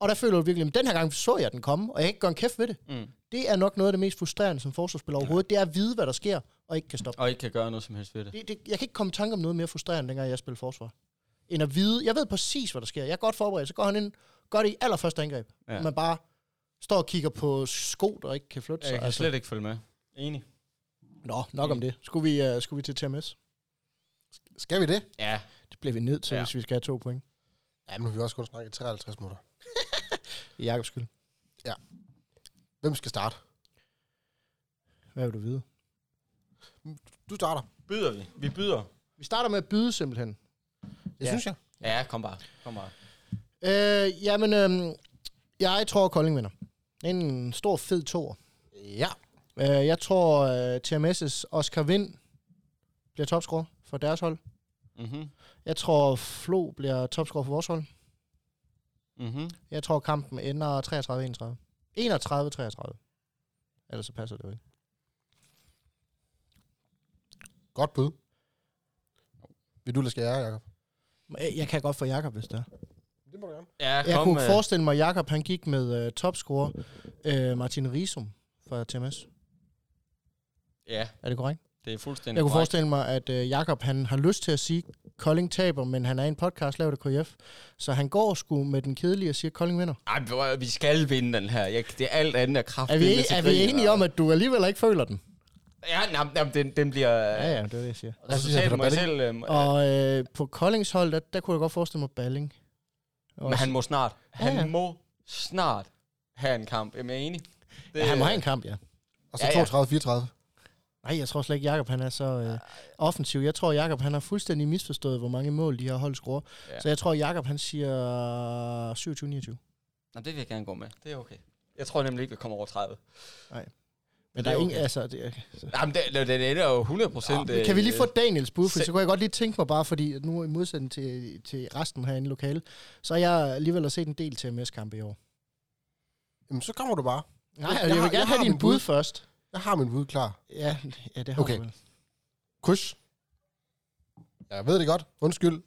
Og der føler du virkelig, at den her gang så jeg den komme, og jeg kan ikke gøre en kæft ved det. mm, Det er nok noget af det mest frustrerende som forsvarsspiller overhovedet. Det er at vide, hvad der sker, og ikke kan stoppe. og ikke kan gøre noget som helst ved det. Det, det, jeg kan ikke komme i tanke om noget mere frustrerende, dengang jeg spiller forsvar. End at vide, jeg ved præcis, hvad der sker. Jeg er godt forberedt, så går han ind, gør det i allerførste angreb. Ja. Ja. Man bare står og kigger på sko, der ikke kan flytte sig. Jeg kan slet ikke følge med. Enig. Nå, nok om det. Skulle vi, uh, skulle vi til TMS? Skal vi det? Ja, Det bliver vi nødt til, Ja. ja. hvis vi skal have to point. Ja, men nu har vi også kun snakket 53 minutter. I Jakobs skyld. Hvem skal starte? Hvad vil du vide? Du starter. byder vi. Vi byder. Vi starter med at byde simpelthen. Det Ja. synes jeg. Ja, kom bare. Kom bare. Øh, jamen, øh, jeg tror, Kolding vinder. En stor, fed toer. Ja. Øh, jeg tror, øh, TMS' Oscar Vind bliver topscorer for deres hold. Mhm. Jeg tror, Flo bliver topscorer for vores hold. Mhm. Jeg tror, kampen ender 33-31. 31-33. Ellers så passer det jo ikke. Godt bud. Vil du, skal jeg, Jacob? Jeg, jeg kan godt få Jakob, hvis det er. Det må du gerne. Ja, Jeg kom, kunne øh, forestille mig, at Jakob han gik med uh, topscorer uh, Martin Risum fra TMS. Ja, Er det korrekt? Det er fuldstændig Jeg kunne korrekt. forestille mig, at uh, Jakob han har lyst til at sige, Kolding taber, men han er i en podcast lavet af KF. Så han går sgu med den kedelige og siger, Kolding vinder. Ej, men prøv at- vi skal vinde den her. Jeg, det er alt andet af kraft. Er vi, er vi enige om, at du alligevel ikke føler den? Ja, nej, nej, den, den bliver... Ja, ja, det er det, jeg siger. Resultatet må jeg selv... Øh, Og øh, på Koldings hold, der, der kunne jeg godt forestille mig Balling. men han må snart. Han Ja, ja. må snart have en kamp. Jamen, jeg er enig. Det, Ja, han må have en kamp, ja. Og så ja. 32-34. Nej, jeg tror slet ikke, Jakob han er så øh, offensiv. Jeg tror, Jakob han har fuldstændig misforstået, hvor mange mål de her hold scorer. Ja. Ja. Så jeg tror, Jakob han siger 27-29. Nå, det vil jeg gerne gå med. Det er okay. Jeg tror nemlig ikke, vi kommer over 30. Men Det der er er ingen, okay. altså... Det, så. Jamen, det, den ender jo 100 procent... Nå, kan vi lige få Daniels bud, for så kunne jeg godt lige tænke mig bare, fordi at nu i modsætning til, til resten herinde i lokalet, så har jeg alligevel har set en del TMS-kampe i år. Jamen, så kommer du bare. Nej, Jeg jeg, jeg har- vil gerne jeg have har din bud bud. først. Jeg har min bud klar. Ja, ja det har Okay. du vel. Kryds. Jeg ved det godt. Undskyld.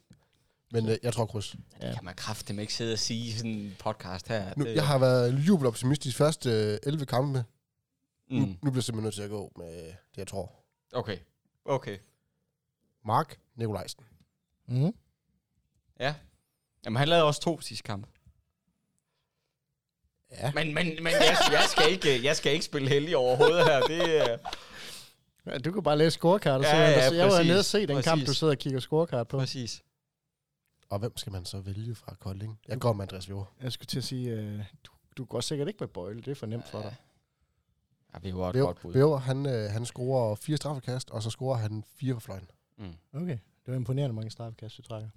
Men øh, jeg tror kryds. Ja. Kan man kraftedeme ikke sidde og sige i sådan en podcast her? Nu, Det- jeg har været jubeloptimistisk første øh, 11 kampe. Mm. Nu, nu bliver jeg simpelthen nødt til at gå med det, jeg tror. Okay. Okay. Mark Nikolajsen. Mm. Ja. Jamen, han lavede også to sidste kamp. Ja. Men, men, men jeg, jeg, skal ikke, jeg skal ikke spille heldig overhovedet her. Det, er- Ja, du kan bare læse scorekartet. Ja, Ja, ja, så jeg var nede og se den kamp, Præcis. du sidder og kigger scorekart på. præcis. Og hvem skal man så vælge fra Kolding? Jeg går med Andreas Fjord. Jeg skulle til at sige, øh, du, du går sikkert ikke med Bøjle. Det er for nemt for dig. Ja, vi var et godt bud. Væver, han, øh, han scorer fire straffekast, og så scorer han fire fra fløjen. Mm. Okay. Det var imponerende mange straffekast, du trækker.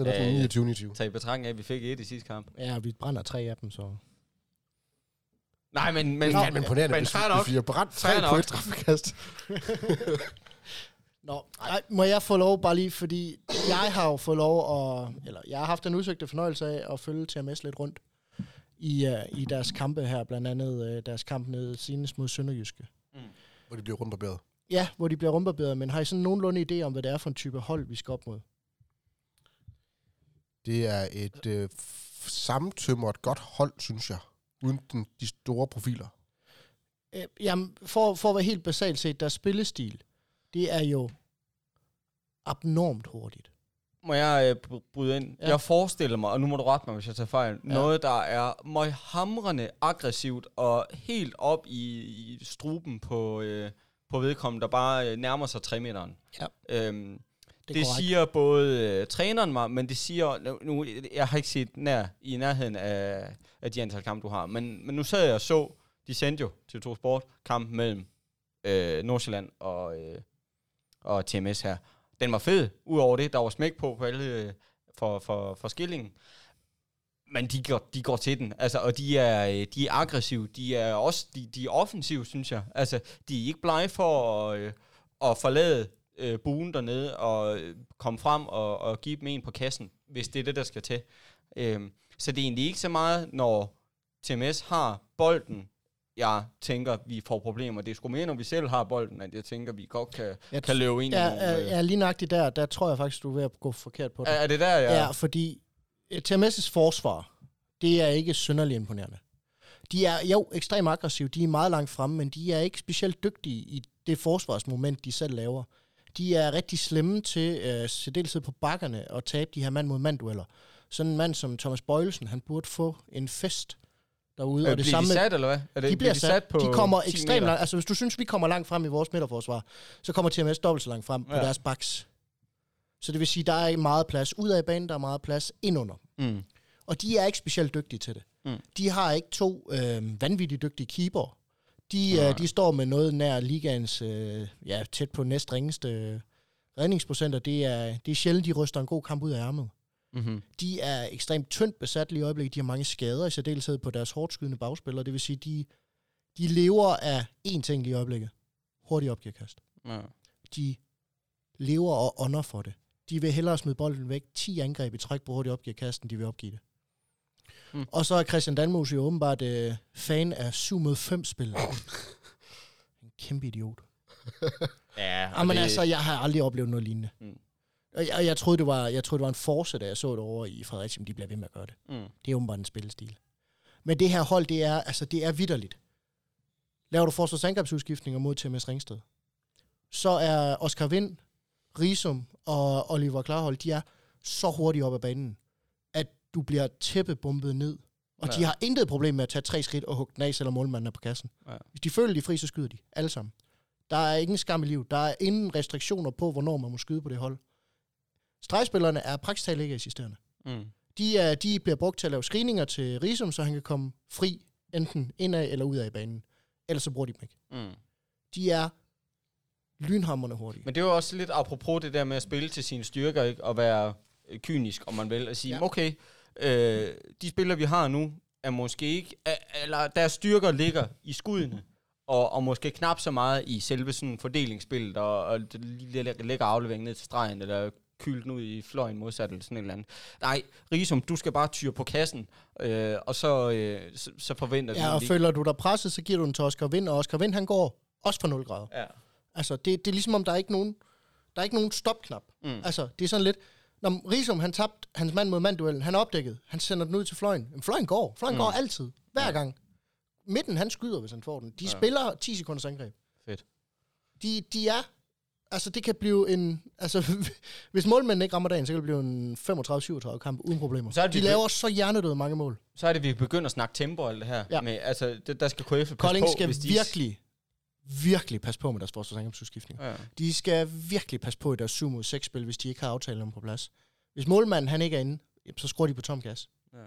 Og så er der ja. 29-29. Tag i betragtning af, at vi fik et i sidste kamp. Ja, vi brænder tre af dem, så... Nej, men... men ja, men imponerende, men hvis, nok. hvis vi har brændt tre på et straffekast. Nå, nej, må jeg få lov bare lige, fordi jeg har jo fået lov at, eller jeg har haft den udsøgte fornøjelse af at følge TMS lidt rundt i, uh, i deres kampe her, blandt andet uh, deres kamp nede senest mod Sønderjyske. Hvor de bliver rundbarberet. Ja, hvor de bliver rumbarberet, men har I sådan nogenlunde idé om, hvad det er for en type hold, vi skal op mod? Det er et øh, sammentømret godt hold, synes jeg. Uden den, de store profiler. Øh, jamen, for, for at være helt basalt set, deres spillestil, det er jo abnormt hurtigt. Må jeg øh, br- bryde ind? Ja. Ja. Jeg forestiller mig, og nu må du rette mig, hvis jeg tager fejl, ja. noget, der er møghamrende aggressivt og helt op i, i struben på, øh, på vedkommende, der bare øh, nærmer sig 3 meteren. Ja. Øhm, Det, det er siger både øh, træneren mig, men det siger, nu, jeg har ikke set nær, i nærheden af, af de antal kampe, du har, men, men nu sad jeg og så, de sendte jo til to Sport kampen mellem øh, Nordsjælland og, øh, og TMS her. Den var fed, udover det, der var smæk på, på alle øh, for, for, for skillingen. Men de går, de går til den, altså, og de er, øh, de er aggressive, de er også de, de er offensive, synes jeg. Altså, de er ikke blege for at, øh, at forlade øh, buen dernede og øh, komme frem og, og give dem en på kassen, hvis det er det, der skal til. Øhm, så det er egentlig ikke så meget, når TMS har bolden, jeg tænker, vi får problemer. Det er sgu mere, når vi selv har bolden, at jeg tænker, vi godt kan, Jeg kan løbe ind i Ja, nogle... er, øh, er lige nøjagtigt der, der tror jeg faktisk, du er ved at gå forkert på det. er, er det der, jeg... Ja, fordi øh, TMS' forsvar, det er ikke synderligt imponerende. De er jo ekstremt aggressive, de er meget langt fremme, men de er ikke specielt dygtige i det forsvarsmoment, de selv laver. De er rigtig slemme til, øh, særdeleshed på bakkerne, at tabe de her mand-mod-mand-dueller. Sådan en mand som Thomas Bøjelsen, han burde få en fest derude. Øh, og det bliver samme de sat, eller hvad? Er det, de bliver sat, på de kommer 10 ekstremt langt. Altså, hvis du synes, vi kommer langt frem i vores midterforsvar, så kommer TMS dobbelt så langt frem på Ja. deres baks. Så det vil sige, der er meget plads ud af banen, der er meget plads indunder. Mm. Og de er ikke specielt dygtige til det. Mm. De har ikke to øh, vanvittigt dygtige keeper. De, Nej. øh, de står med noget nær ligaens, øh, ja, tæt på næst ringeste øh, redningsprocenter. Det er, det er sjældent, de ryster en god kamp ud af ærmet. Mm-hmm. De er ekstremt tyndt besat lige i øjeblikket. De har mange skader, i særdeleshed på deres hårdt skydende bagspillere. Det vil sige, de, de lever af én ting lige i øjeblikket. Hurtig opgearkast. Ja. De lever og ånder for det. De vil hellere smide bolden væk 10 angreb i træk på hurtig opgearkast, end de vil opgive det. Mm. Og så er Christian Danmos jo åbenbart øh, fan af 7 mod 5 spil. en kæmpe idiot. Ja, Jamen det, altså, jeg har aldrig oplevet noget lignende. Mm. Og jeg, jeg, troede, det var, jeg troede, det var en force, da jeg så det over i Fredericia, men de bliver ved med at gøre det. Mm. Det er åbenbart en spillestil. Men det her hold, det er, altså, det er vidderligt. Laver du forsvarsangrebsudskiftninger mod TMS Ringsted, så er Oscar Vind, Risum og Oliver Klarhold, de er så hurtigt op ad banen, du bliver tæppebumpet ned. Og Ja. de har intet problem med at tage tre skridt og hugge den af, selvom målmanden er på kassen. Ja. Hvis de føler, de er fri, så skyder de. Alle sammen. Der er ingen skam i livet. Der er ingen restriktioner på, hvornår man må skyde på det hold. Stregspillerne er praktisk talt ikke assisterende. Mm. De, er, de bliver brugt til at lave screeninger til Risum, så han kan komme fri, enten indad eller ud af banen. Ellers så bruger de dem ikke. Mm. De er lynhammerne hurtige. Men det er jo også lidt apropos det der med at spille til sine styrker, ikke? Og være kynisk, om man vil, og sige, ja. okay, øh, de spillere, vi har nu, er måske ikke, er, eller deres styrker ligger i skuddene, og, og måske knap så meget i selve sådan fordelingsspillet, og, og lægger afleveringen ned til stregen, eller kylde den ud i fløjen modsat, eller sådan et eller andet. Nej, Risum, du skal bare tyre på kassen, øh, og så, øh, så, så forventer Ja, vi og lige- føler du dig presset, så giver du den til Oscar Vind, og Oscar Vind, han går også for 0 grader. Ja. Altså, det, det er ligesom om, der er ikke nogen, der er ikke nogen stopknap. Mm. Altså, det er sådan lidt, Når Risum, han tabte hans mand mod mand han opdækket. Han sender den ud til fløjen. Men fløjen går. Fløjen mm. går altid. Hver Ja. gang. Midten, han skyder, hvis han får den. De Ja. spiller 10 sekunders angreb. Fedt. De, de er... Altså, det kan blive en... Altså, hvis målmænden ikke rammer dagen, så kan det blive en 35-37 kamp uden problemer. Så er de de- laver så hjernedøde mange mål. Så er det, vi begynder at snakke tempo og alt det her. Ja. Med, altså, det, der skal KF passe Kolding på, skal hvis de... virkelig, virkelig passe på med deres forsvarsangrebsudskiftning. Ja. De skal virkelig passe på i deres 7 mod 6 spil, hvis de ikke har aftalen på plads. Hvis målmanden han ikke er inde, jamen, så skruer de på tom gas. Ja.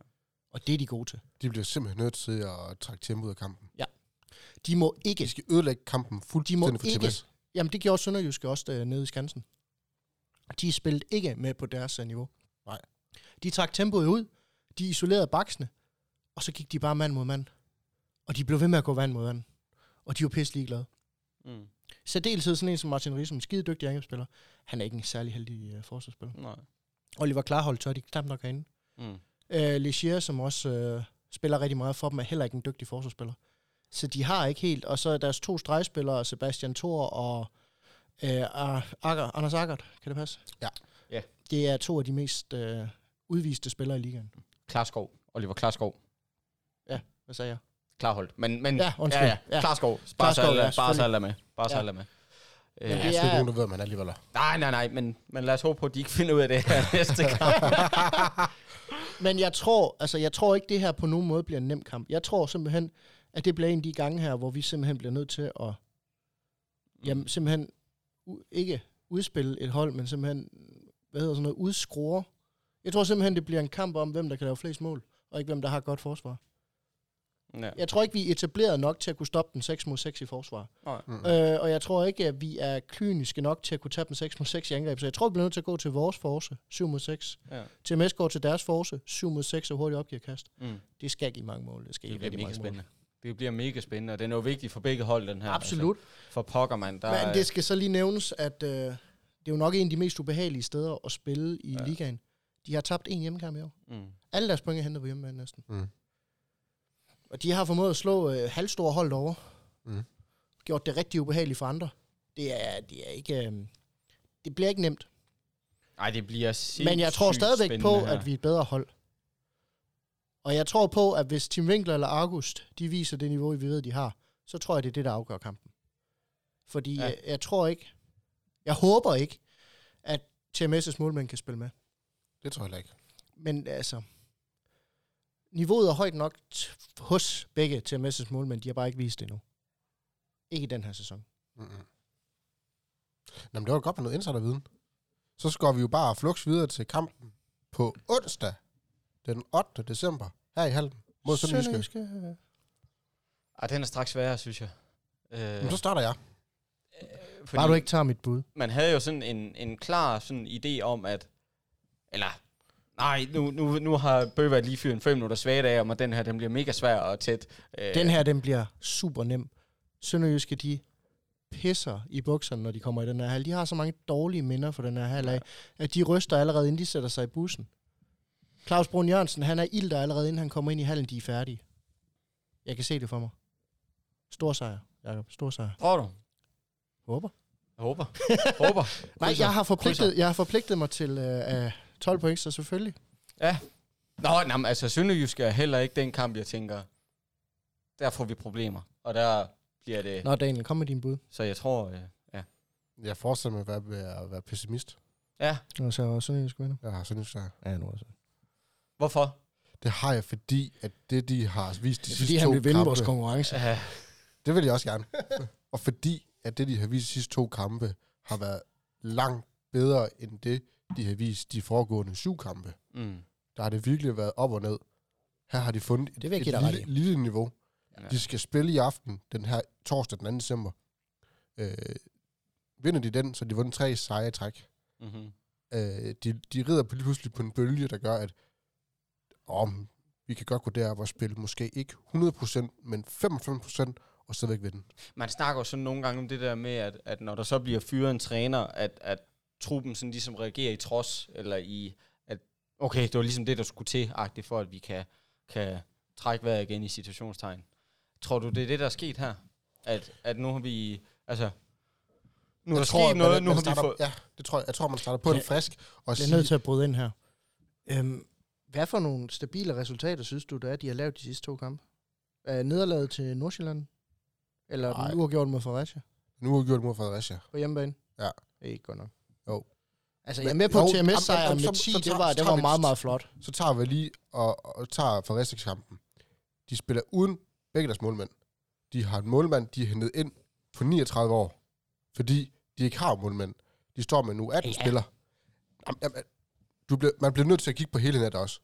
Og det er de gode til. De bliver simpelthen nødt til at trække tempoet af kampen. De må De ikke... skal ødelægge kampen fuldstændig for ikke- TMS. Jamen, det gjorde Sønderjyske også øh, nede i Skansen. De spillede ikke med på deres øh, niveau. Nej. De trak tempoet ud, de isolerede baksene, og så gik de bare mand mod mand. Og de blev ved med at gå vand mod vand. Og de var pisse ligeglade. Mm. Særdeleshed sådan en som Martin Riesum, skide dygtig angrebsspiller. Han er ikke en særlig heldig øh, forsvarsspiller. Nej. Oliver Klarhold tør de knap nok herinde. Mm. Øh, Legier, som også øh, spiller rigtig meget for dem, er heller ikke en dygtig forsvarsspiller. Så de har ikke helt. Og så er deres to stregspillere, Sebastian Thor og øh, Akker, Anders Ackert, kan det passe? Ja. Ja. Det er to af de mest øh, udviste spillere i ligaen. Klarskov. Oliver Klarskov. Hvad sagde jeg? Klarholdt. Men, men Ja, undskyld. Ja, ja. Klarskov. Bare så Klarskov, alle, ja, bare så alle med. Bare så Ja. alle med. Øh, Men Ja, det er ikke nogen, der ved, man alligevel er. Nej, nej, nej, men, men lad os håbe på, at de ikke finder ud af det her næste kamp. Men jeg tror, altså, jeg tror ikke, det her på nogen måde bliver en nem kamp. Jeg tror simpelthen, at det bliver en af de gange her, hvor vi simpelthen bliver nødt til at jamen, simpelthen u- ikke udspille et hold, men simpelthen, hvad hedder sådan noget, udskrue. Jeg tror simpelthen, det bliver en kamp om, hvem der kan lave flest mål, og ikke hvem der har godt forsvar. Ja. Jeg tror ikke, vi er etableret nok til at kunne stoppe den 6 mod 6 i forsvar. Nej. Mm. Øh, og jeg tror ikke, at vi er kliniske nok til at kunne tage den 6 mod 6 i angreb. Så jeg tror, vi bliver nødt til at gå til vores force, 7 mod 6. Ja. TMS går til deres force, 7 mod 6 og hurtigt opgiver kast. Mm. Det skal give mange mål. Det skal Det bliver rigtig mega mange spændende. Det bliver mega spændende, og det er jo vigtigt for begge hold, den her. mål. Absolut. Altså, for pokker, man. Der Men det skal så lige nævnes, at øh, det er jo nok en af de mest ubehagelige steder at spille i ja. ligaen. De har tabt en hjemmekamp i år. mm. Alle deres point er hentet på hjemmebane næsten. Mm. Og de har formået at slå øh, halvstore hold over. Mm. Gjort det rigtig ubehageligt for andre. Det er, det er ikke... Øh, det bliver ikke nemt. Ej, det bliver Men jeg tror stadigvæk på, her. at vi er et bedre hold. Og jeg tror på, at hvis Tim Winkler eller August, de viser det niveau, vi ved, de har, så tror jeg, det er det, der afgør kampen. Fordi Ja. ja. jeg, jeg tror ikke, jeg håber ikke, at TMS' målmænd kan spille med. Det tror jeg heller ikke. Men altså, niveauet er højt nok t- hos begge TMS' målmænd. De har bare ikke vist det endnu. Ikke i den her sæson. Mm-mm. Nå, men det var godt med noget insiderviden. Så går vi jo bare flux videre til kampen på onsdag, den 8. december, her i Halden, mod Sønderjyske. Sønderjyske. Ej, den er straks sværere, synes jeg. Øh, Men så starter jeg. fordi Bare du ikke tager mit bud. Man havde jo sådan en, en klar sådan idé om, at... Eller... Nej, nu, nu, nu har Bøvert lige fyret en 5 minutter svagt af, at den her den bliver mega svær og tæt. Øh, Den her, den bliver super nem. Sønderjyske, de pisser i bukserne, når de kommer i den her hal. De har så mange dårlige minder for den her hal af, at de ryster allerede, inden de sætter sig i bussen. Claus Brun Jørgensen, han er ilter allerede, inden han kommer ind i hallen, de er færdige. Jeg kan se det for mig. Stor sejr, Jacob. Stor sejr. Tror du? Håber. Jeg håber. håber. Nej, jeg har forpligtet, jeg har forpligtet mig til øh, øh, 12 point, så selvfølgelig. Ja. Nå, nej, men altså Sønderjysk er heller ikke den kamp, jeg tænker, der får vi problemer. Og der bliver det... Nå, Daniel, kom med din bud. Så jeg tror, øh, ja. Jeg fortsætter med at være, at være pessimist. Ja, Nå, så Sønderjyske vinder. Jeg har Sønderjyske sejr. Ja, nu også. hvorfor? Det har jeg, fordi at det, de har vist de er, sidste fordi han to vil vinde vores kampe, konkurrence. Uh, det vil jeg også gerne. og fordi at det, de har vist de sidste to kampe, har været langt bedre end det, de har vist de foregående syv kampe. mm. Der har det virkelig været op og ned. Her har de fundet et, Det vil jeg et ret lille, lille niveau. Ja. De skal spille i aften, den her torsdag den 2. december. Øh, vinder de den, så de vundet tre sejre træk. Mm-hmm. Øh, de, de rider på lige pludselig på en bølge, der gør, at om vi kan godt gå derop og spille måske ikke 100%, men 95% og stadigvæk vinde. Man snakker jo sådan nogle gange om det der med, at, at når der så bliver fyret en træner, at, at truppen sådan ligesom reagerer i trods, eller i, at okay, det var ligesom det, der skulle til, agtigt, for at vi kan, kan trække vejret igen i situationstegn. Tror du, det er det, der er sket her? At, at nu har vi, altså, Nu er der tror, sket noget, man, nu man har vi starter, fået... Ja, det tror jeg. Jeg tror, man starter på en Ja. frisk og Jeg er sige, nødt til at bryde ind her. Øhm, hvad for nogle stabile resultater synes du, der er, de har lavet de sidste to kampe? Er nederlaget til Nordsjælland? Eller Nej. den uafgjort mod Fredericia nu er gjort mod Fredericia. på hjemmebane? Ja. Ikke godt nok. Altså, jeg er med på TMS-sejren med så- 10, så det var, det var meget, meget flot. Så tager vi lige og, og tager Fredericia-kampen. De spiller uden begge deres målmænd. De har en målmand, de er hentet ind på 39 år, fordi de ikke har målmænd. De står med nu 18 Ja. ja. spillere. Jamen, du bliver, man bliver nødt til at kigge på hele nettet også.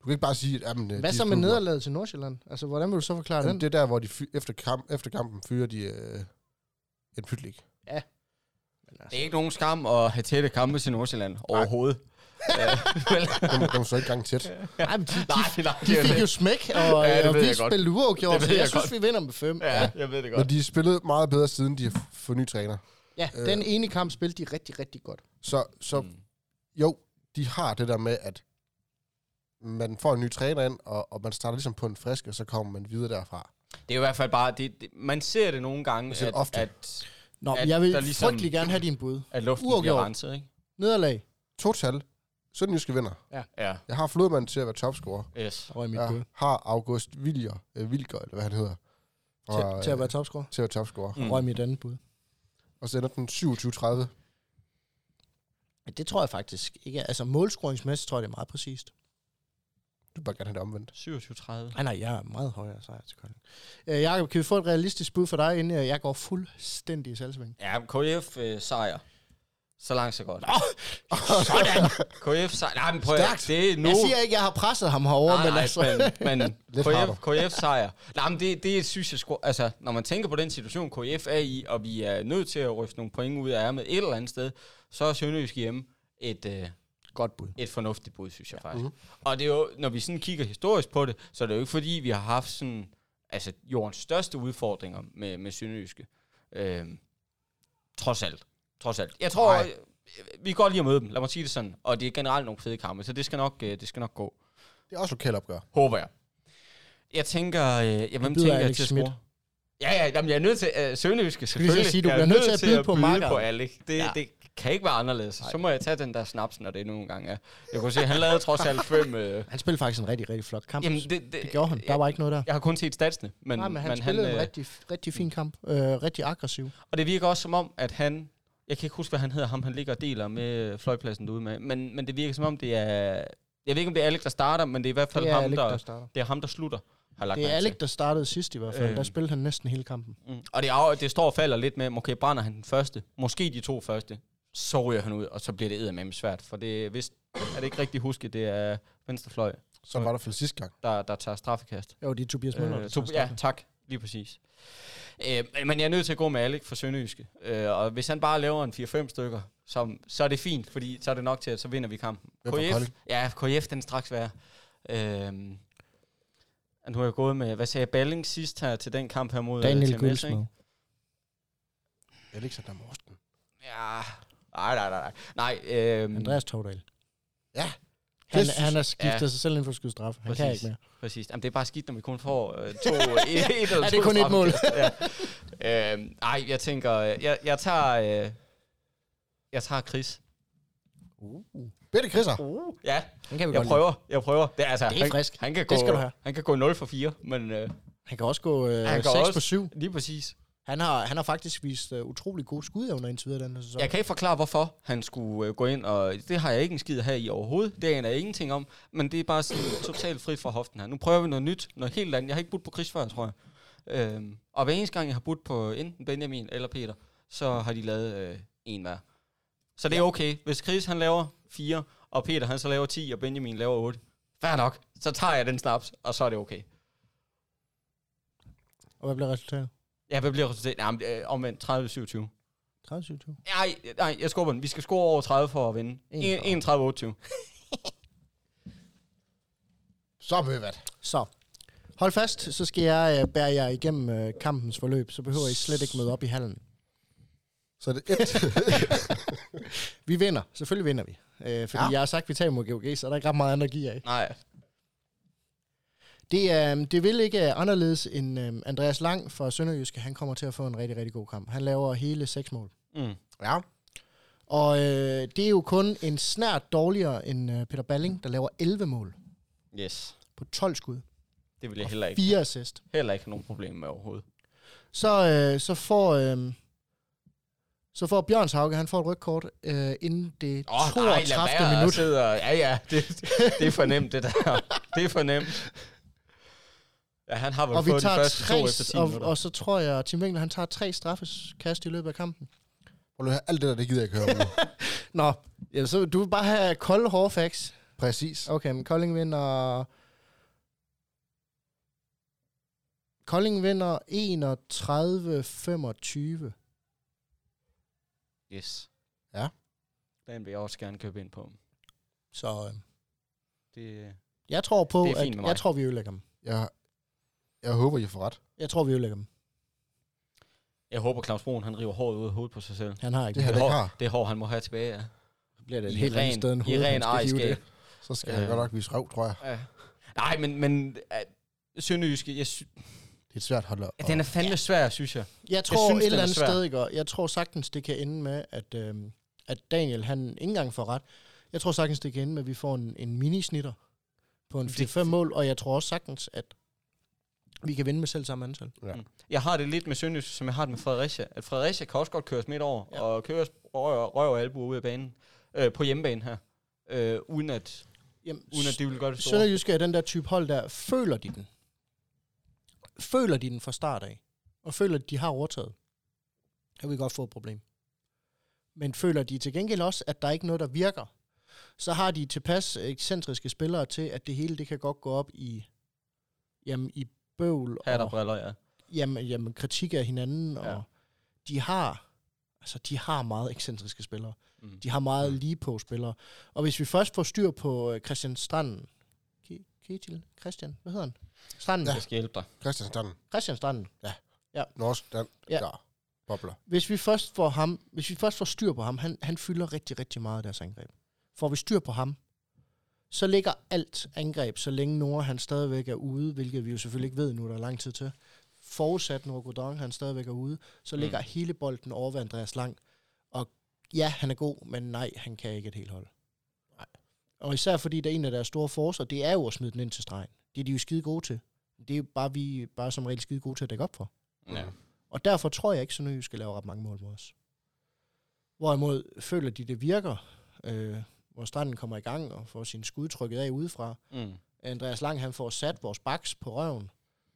Du kan ikke bare sige, at jamen, Hvad de er så med nederlaget til Nordsjælland? Altså, hvordan vil du så forklare Jamen, den? det er der, hvor de fy- efter, kamp, efter kampen fyrer de øh, en pytlik. Men altså, Det er ikke nogen skam at have tætte kampe til Nordsjælland overhovedet. Den, den så ikke gang tæt. Ej, men de, de, nej, nej, de det er fik det. jo smæk, og, Ja, ja, det og vi spillede uafgjort, så jeg, jeg synes, godt. vi vinder med fem. Ja, jeg ved det godt. Men de spillede meget bedre, siden de har fået ny træner. Ja, Øh. den ene kamp spillede de rigtig, rigtig godt. Så, så Mm. jo, de har det der med, at man får en ny træner ind, og, og man starter ligesom på en frisk, og så kommer man videre derfra. Det er jo i hvert fald bare, det, det, man ser det nogle gange, at, ofte. at, Nå, At jeg vil der ligesom- frygtelig gerne have din bud. at luften Uafgjort. bliver renset, ikke? Nederlag. Total. Sønderjyske vinder. Ja, Jeg har flodmanden til at være topscorer. yes. Røg mit Jeg bud. har August Viljer, øh, Vilger, eller hvad han hedder. Til, til at være øh, topscorer. til at være topscorer. Mm. Røg mit andet bud. Og så ender den 27-30. Men Det tror jeg faktisk ikke. Altså, målscoringsmæssigt tror jeg, det er meget præcist. Du vil bare gerne have det omvendt. 27-30. Nej, nej, jeg er meget højere sejr til Kolding. Øh, Jacob, kan vi få et realistisk bud for dig, inden jeg jeg går fuldstændig i salgsving? Ja, KF øh, sejr. Så langt, så godt. Sådan! KF sejr. Nej, men prøv Stærkt. Det er nu. Jeg siger ikke, jeg har presset ham herovre, nej, men nej, altså... men, men. KF, KF sejr. Nej, men det, det synes jeg sgu... Altså, når man tænker på den situation, KF er i, og vi er nødt til at ryste nogle point ud af ærmet et eller andet sted, så er Sønderjysk hjemme et, øh, Godt bud. et fornuftigt bud, synes jeg faktisk. Mhm. Mm-hmm. Og det er jo, når vi sådan kigger historisk på det, så er det jo ikke fordi, vi har haft sådan, altså jordens største udfordringer med, med Sønderjyske. Øhm, trods alt. Trods alt. Jeg tror, Nej. øh, vi godt lide at møde dem, lad mig sige det sådan. Og det er generelt nogle fede kampe, så det skal nok, øh, det skal nok gå. Det er også lokalopgør. Håber jeg. Jeg tænker, øh, ja, hvem tænker jeg til at score? Ja, ja, jamen, jeg er nødt til, uh, Sønderjyske lige så selvfølgelig. sige, du Jeg er bliver nødt til at byde på byde makkeren. på Alex. Det, Ja. ja. det kan ikke være anderledes. Så må jeg tage den der snaps, når det nogle gange er. Jeg kunne se, han lavede trods alt fem... Øh, Han spillede faktisk en rigtig, rigtig flot kamp. jamen, det, det, det gjorde han. Der var ikke noget der. Jeg har kun set statsene, men, Nej, men han men spillede en øh, rigtig, rigtig fin kamp. Øh, rigtig aggressiv. Og det virker også som om, at han... Jeg kan ikke huske, hvad han hedder, ham han ligger og deler med fløjpladsen derude med. Men, men det virker som om, det er... Jeg ved ikke, om det er Alex, der starter, men det er i hvert fald Det er ham, Alec, der, der starter. det er ham, der slutter. Har jeg lagt Det er mærke til. Alec, der startede sidst i hvert fald. Øh. Der spillede han næsten hele kampen. Mm. Og det, er, det står og falder lidt med, okay, brænder han den første, måske de to første, så ryger han ud, og så bliver det eddermame svært. For det er vist, er det ikke rigtigt husket, det er venstrefløj, Så var der for sidste gang. der, der tager straffekast. Jo, det er Tobias Møller. Øh, to, ja, tak. Lige præcis. Øh, men jeg er nødt til at gå med Alec for Sønderjyske. Øh, og hvis han bare laver en 4-5 stykker, så, så er det fint, fordi så er det nok til, at så vinder vi kampen. KF, ja, KF den er straks værd. Øh, nu har jeg gået med, hvad sagde jeg, Balling sidst her til den kamp her mod øh, Daniel TMS, ikke? Alexander Morsten. Ja, nej, nej, nej, nej. Nej, øhm, Andreas Tordal. Ja. Han, Det synes- han har skiftet ja. sig selv ind for at skyde straffe. Han kan Præcis. ikke mere. præcis. Jamen, det er bare skidt, når vi kun får øh, to, et, et eller det to er kun et mål. ja. øhm, nej, jeg tænker, øh, jeg, jeg tager, øh, jeg tager Chris. Uh. Bitte Chrisser. Uh. Ja, Han kan vi jeg godt prøver, jeg prøver. Det er, altså, Det er han, frisk. Han kan, Det gå, skal du have. han kan gå 0 for 4, men øh, lide. Han kan også gå øh, Han 6 kan også- på 7. lige præcis. Han har, han har faktisk vist uh, utrolig gode skudevner indtil videre den her sæson. Jeg kan ikke forklare, hvorfor han skulle øh, gå ind, og det har jeg ikke en skid her i overhovedet. Det aner jeg ingenting om, men det er bare sådan totalt frit fra hoften her. Nu prøver vi noget nyt, noget helt andet. Jeg har ikke budt på Chris før, tror jeg. Øhm, og hver eneste gang, jeg har budt på enten Benjamin eller Peter, så har de lavet øh, en hver. Så det er okay. Hvis Chris han laver 4, og Peter han så laver 10, og Benjamin laver 8, fair nok. Så tager jeg den snaps, og så er det okay. Og hvad bliver resultatet? Ja, hvad bliver resultatet? Jamen, øh, omvendt 30-27. 30-27. Nej, nej, jeg skubber den. Vi skal score over 30 for at vinde. 31. 31-28. Så møvat. Så, hold fast, så skal jeg uh, bære jer igennem uh, kampens forløb, så behøver I slet ikke møde op i hallen. Så det et. Vi vinder, selvfølgelig vinder vi. Uh, fordi Ja. ja. jeg har sagt, at vi tager mod GOG, så er der ikke ret meget andet at give af. Nej. Det, uh, det vil ikke uh, anderledes end uh, Andreas Lang fra Sønderjyske. Han kommer til at få en rigtig, rigtig god kamp. Han laver hele seks mål. Mm. Ja. Og øh, det er jo kun en snært dårligere end øh, Peter Balling, der laver 11 mål Yes. på 12 skud. Det vil jeg heller ikke, 4 assist. heller ikke nogen problem med overhovedet. Så, øh, så får... Øh, så får Bjørns Hauge, han får et rødkort øh, inden det Åh, 32. minut. Sidder, ja, ja, det, det er for nemt, det der. Det er for nemt. Ja, han har vel Og vi fået de tager første tre, to efter 10 og, minutter. og så tror jeg, at Tim Winkler, han tager tre straffeskast i løbet af kampen. Prøv at alt det der, det gider jeg ikke høre om nu. Nå, ja, så du vil bare have kolde hårde facts. Præcis. Okay, men Kolding vinder... Kolding vinder 31-25. Yes. Ja. Den vil jeg også gerne købe ind på. Så øh, Det, jeg tror på, Det er fint at med mig. jeg tror, vi ødelægger dem. Jeg, jeg håber, I får ret. Jeg tror, vi ødelægger dem. jeg håber, Claus Broen, han river håret ud af hovedet på sig selv. Han har ikke Det det. det hår, har. det hår, han må have tilbage, ja. Så bliver det et I helt ren- sted end I hovedet, ren han skal hive ejerskab. Så skal jeg Øh. godt nok vise røv, tror jeg. ja. Nej, men, men uh, Sønderjyske, jeg sy- Det er et svært hold at... ja, den er fandme svær, synes jeg. Jeg tror synes, synes, et eller er andet sted, ikke? jeg tror sagtens, det kan ende med, at, øhm, at Daniel, han ikke engang får ret. Jeg tror sagtens, det kan ende med, at vi får en, en minisnitter på en Det- 4-5 mål, og jeg tror også sagtens, at vi kan vinde med selv samme antal. Ja. Jeg har det lidt med Sønderjyske, som jeg har det med Fredericia. At Fredericia kan også godt køres midt over, Ja. og køres røv, røv og albu ud af banen. Øh, på hjemmebane her. Øh, uden, at, Jamen, uden at de vil gøre det store. Sønderjyske er den der type hold der, føler de den? Føler de den fra start af? Og føler, at de har overtaget? Kan vi godt få et problem. Men føler de til gengæld også, at der ikke er noget, der virker? Så har de tilpas ekscentriske spillere til, at det hele det kan godt gå op i, jamen, i bøvl Hat og briller, ja. jamen, jamen, kritik af hinanden. Ja. Og de har, altså, de har meget ekscentriske spillere. Mm. De har meget lige på spillere. Og hvis vi først får styr på øh, Christian Stranden, Ke- Ketil, Christian, hvad hedder han? Stranden. Ja. Jeg skal hjælpe dig. Christian Stannen. Christian Stranden. Norsk, Dan, Ja. ja. Bobler. Hvis vi først får ham, hvis vi først får styr på ham, han, han fylder rigtig, rigtig meget af deres angreb. Får vi styr på ham, så ligger alt angreb, så længe Nora han stadigvæk er ude, hvilket vi jo selvfølgelig ikke ved nu, der er lang tid til. Forudsat Nora Godon, han stadigvæk er ude, så Mm. ligger hele bolden over ved Andreas Lang. Og ja, han er god, men nej, han kan ikke et helt hold. Nej. Og især fordi der er en af deres store forser, det er jo at smide den ind til stregen. Det er de jo skide gode til. Det er jo bare vi bare som regel skide gode til at dække op for. Ja. Og derfor tror jeg ikke, at Sønderjysk skal lave ret mange mål mod os. Hvorimod føler de, det virker, øh, hvor stranden kommer i gang og får sin skud trykket af udefra. Mm. Andreas Lang han får sat vores baks på røven.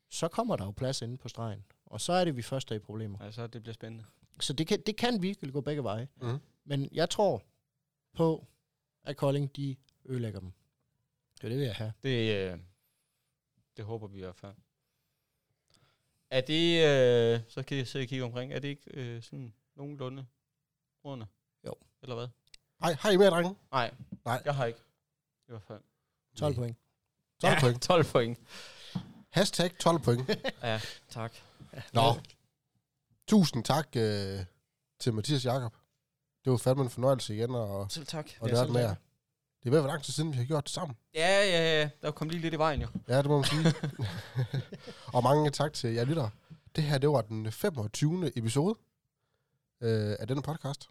Så kommer der jo plads inde på stregen. Og så er det, vi først er i problemer. Altså, det bliver spændende. Så det kan, det kan virkelig gå begge veje. Mm. Men jeg tror på, at Kolding de ødelægger dem. Det er det, vil jeg have. Det, øh, det håber vi i hvert fald. Er det, øh, så kan jeg sidde og kigge omkring, er det ikke øh, sådan nogenlunde runde? Jo. Eller hvad? Hej, har I mere, drenge? Nej, Nej. jeg har ikke. I hvert fald. 12 point. 12 ja, point. 12 point. Hashtag 12 point. Ja, tak. Nå. Tusind tak øh, til Mathias Jakob. Det var fandme en fornøjelse igen, og, Selv tak. og Ja, det er med jer. Det er ved at være lang tid siden, vi har gjort det sammen. Ja, ja, ja. Der kom lige lidt i vejen jo. Ja, det må man sige. og mange tak til jer lytter. Det her, det var den 25. episode øh, af denne podcast.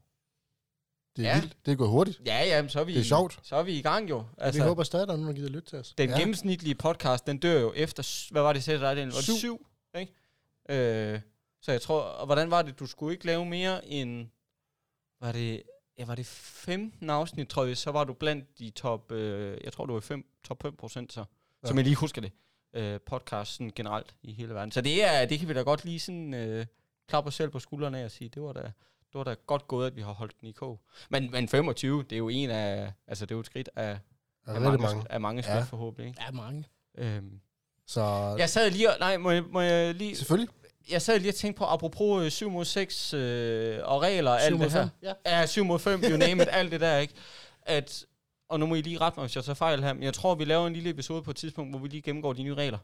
Det er Ja. vildt. Det er gået hurtigt. Ja, ja, så er vi, Det er sjovt. Så er vi i gang jo. Altså, vi håber stadig, der er nogen, der gider lytte til os. Den Ja. gennemsnitlige podcast, den dør jo efter, hvad var det, sagde dig, Var det Syv. syv? Ikke? Øh, så jeg tror, og hvordan var det, du skulle ikke lave mere end, var det, ja, var det 15 afsnit, tror jeg, så var du blandt de top, øh, jeg tror, du var i fem, top 5 procent, så, Ja. som jeg lige husker det, øh, podcast sådan generelt i hele verden. Så det, er, det kan vi da godt lige sådan, øh, klappe os selv på skuldrene af og sige, det var da, det var da godt gået, at vi har holdt den i kog. Men, men 25, det er jo en af, altså det er jo et skridt af, af mange, mange. af mange skridt Ja. forhåbentlig. Ikke? Ja, mange. Øhm, Så jeg sad lige og, nej, må jeg, må jeg lige, selvfølgelig. jeg sad lige og tænkte på, apropos øh, 7 mod 6 øh, og regler og alt mod det her. fem. Ja. Ja, 7 mod 5, you name it, alt det der, ikke? At, og nu må I lige rette mig, hvis jeg tager fejl her, men jeg tror, vi laver en lille episode på et tidspunkt, hvor vi lige gennemgår de nye regler.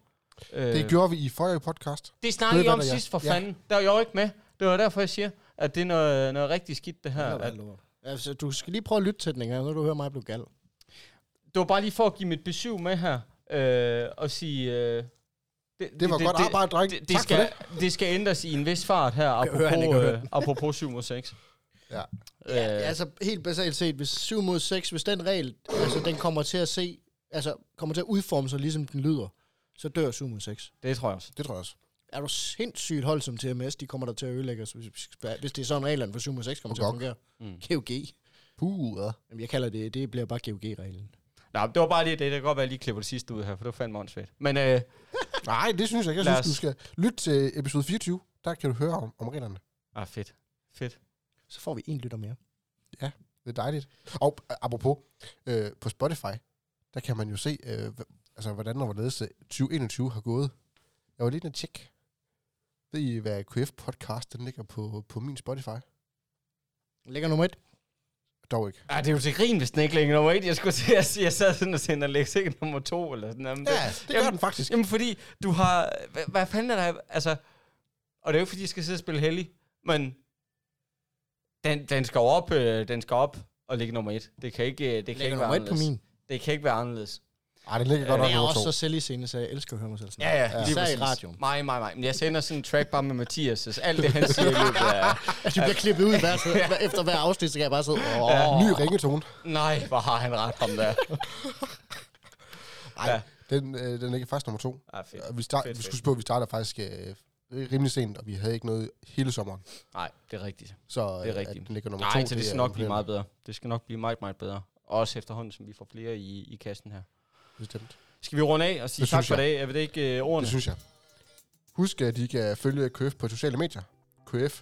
Øh, Det gjorde vi i forrige podcast. det snakkede I om der, sidst for Ja. fanden. Der var jeg jo ikke med. Det var derfor, jeg siger, at det er noget, noget rigtig skidt, det her. Det At, at, altså, du skal lige prøve at lytte til den når du hører mig blive gal. det var bare lige for at give mit besøg med her, øh, og sige... Øh, det, Det var godt arbejde, dreng. det, det, skal, det. det skal ændres i en vis fart her, han apropos, hørt øh, apropos 7 mod 6. Ja. Ja, Øh, altså helt basalt set, hvis 7 mod 6, hvis den regel, altså den kommer til at se, altså kommer til at udforme sig, ligesom den lyder, så dør 7 mod 6. det tror jeg også. Det tror jeg også. Er du sindssygt hold som TMS, de kommer der til at ødelægge os, hvis, hvis det er sådan reglerne for 7 mod 6 kommer Og til at fungere. Mm. GOG. Ja. Jamen, jeg kalder det, det bliver bare GOG-reglen. Nej, det var bare lige det. Det kan godt være, at jeg lige klipper det sidste ud her, for det var fandme åndssvagt. Men øh, Nej, det synes jeg ikke. Jeg synes, du skal lytte til episode 24. Der kan du høre om, om reglerne. ah, fedt. Fedt. Så får vi en lytter mere. Det er dejligt. Og øh, apropos, øh, på Spotify, der kan man jo se, øh, altså, hvordan og hvorledes øh, 2021 har gået. Jeg var lige inde at tjekke. Ved I, hvad QF-podcast den ligger på, på min Spotify? Lægger nummer et. Dog ikke. Ah, det er jo til grin, hvis den ikke ligger nummer et. Jeg skulle til at sige, jeg sad sådan og tænkte, at lægge sikkert nummer to, eller sådan noget. Ja, det gør jamen, den faktisk. Jamen, fordi du har... Hvad, hvad fanden er der... Altså... Og det er jo fordi jeg skal sidde og spille heldig, men... Den, den skal op, øh, den skal op og ligge nummer et. Det kan ikke, øh, det kan Lægger ikke være nummer et på min. Det kan ikke være anderledes. Ej, den ligger Ja, godt nok Jeg er også så selv i scene, så jeg elsker at høre mig selv. Ja, ja. lige Især i radioen. Mig, mig, mig. Men jeg sender sådan en track bare med Mathias. Så alt det, han siger i løbet af... De bliver klippet ud hver, hver, efter hver afsnit, så kan jeg bare sidde, åh, Ja. Ny ringetone. Nej, hvor har han ret ham der. Ej, Ja. den, øh, den ligger faktisk nummer to. Ah, fedt. Og vi, start, Fedt, vi skulle spørge, at vi starter faktisk øh, rimelig sent, og vi havde ikke noget hele sommeren. Nej, det er rigtigt. Så Det er øh, rigtigt. at den ligger nummer to. Nej, så det er skal nok blive meget bedre. Det skal nok blive meget, meget bedre. Også efterhånden, som vi får flere i, i kassen her. Bestemt. Skal vi runde af og sige Det tak for jeg. det? Er det ikke uh, ordene? Det synes jeg. Husk, at I kan følge KF på sociale medier. KF,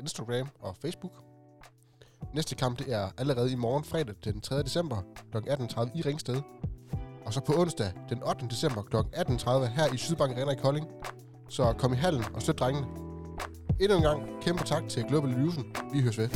Instagram og Facebook. Næste kamp det er allerede i morgen fredag den 3. december kl. 18.30 i Ringsted. Og så på onsdag den 8. december kl. 18.30 her i Sydbank Arena i Kolding. Så kom i hallen og støt drengene. Endnu en gang kæmpe tak til Global Illusion. Vi høres ved.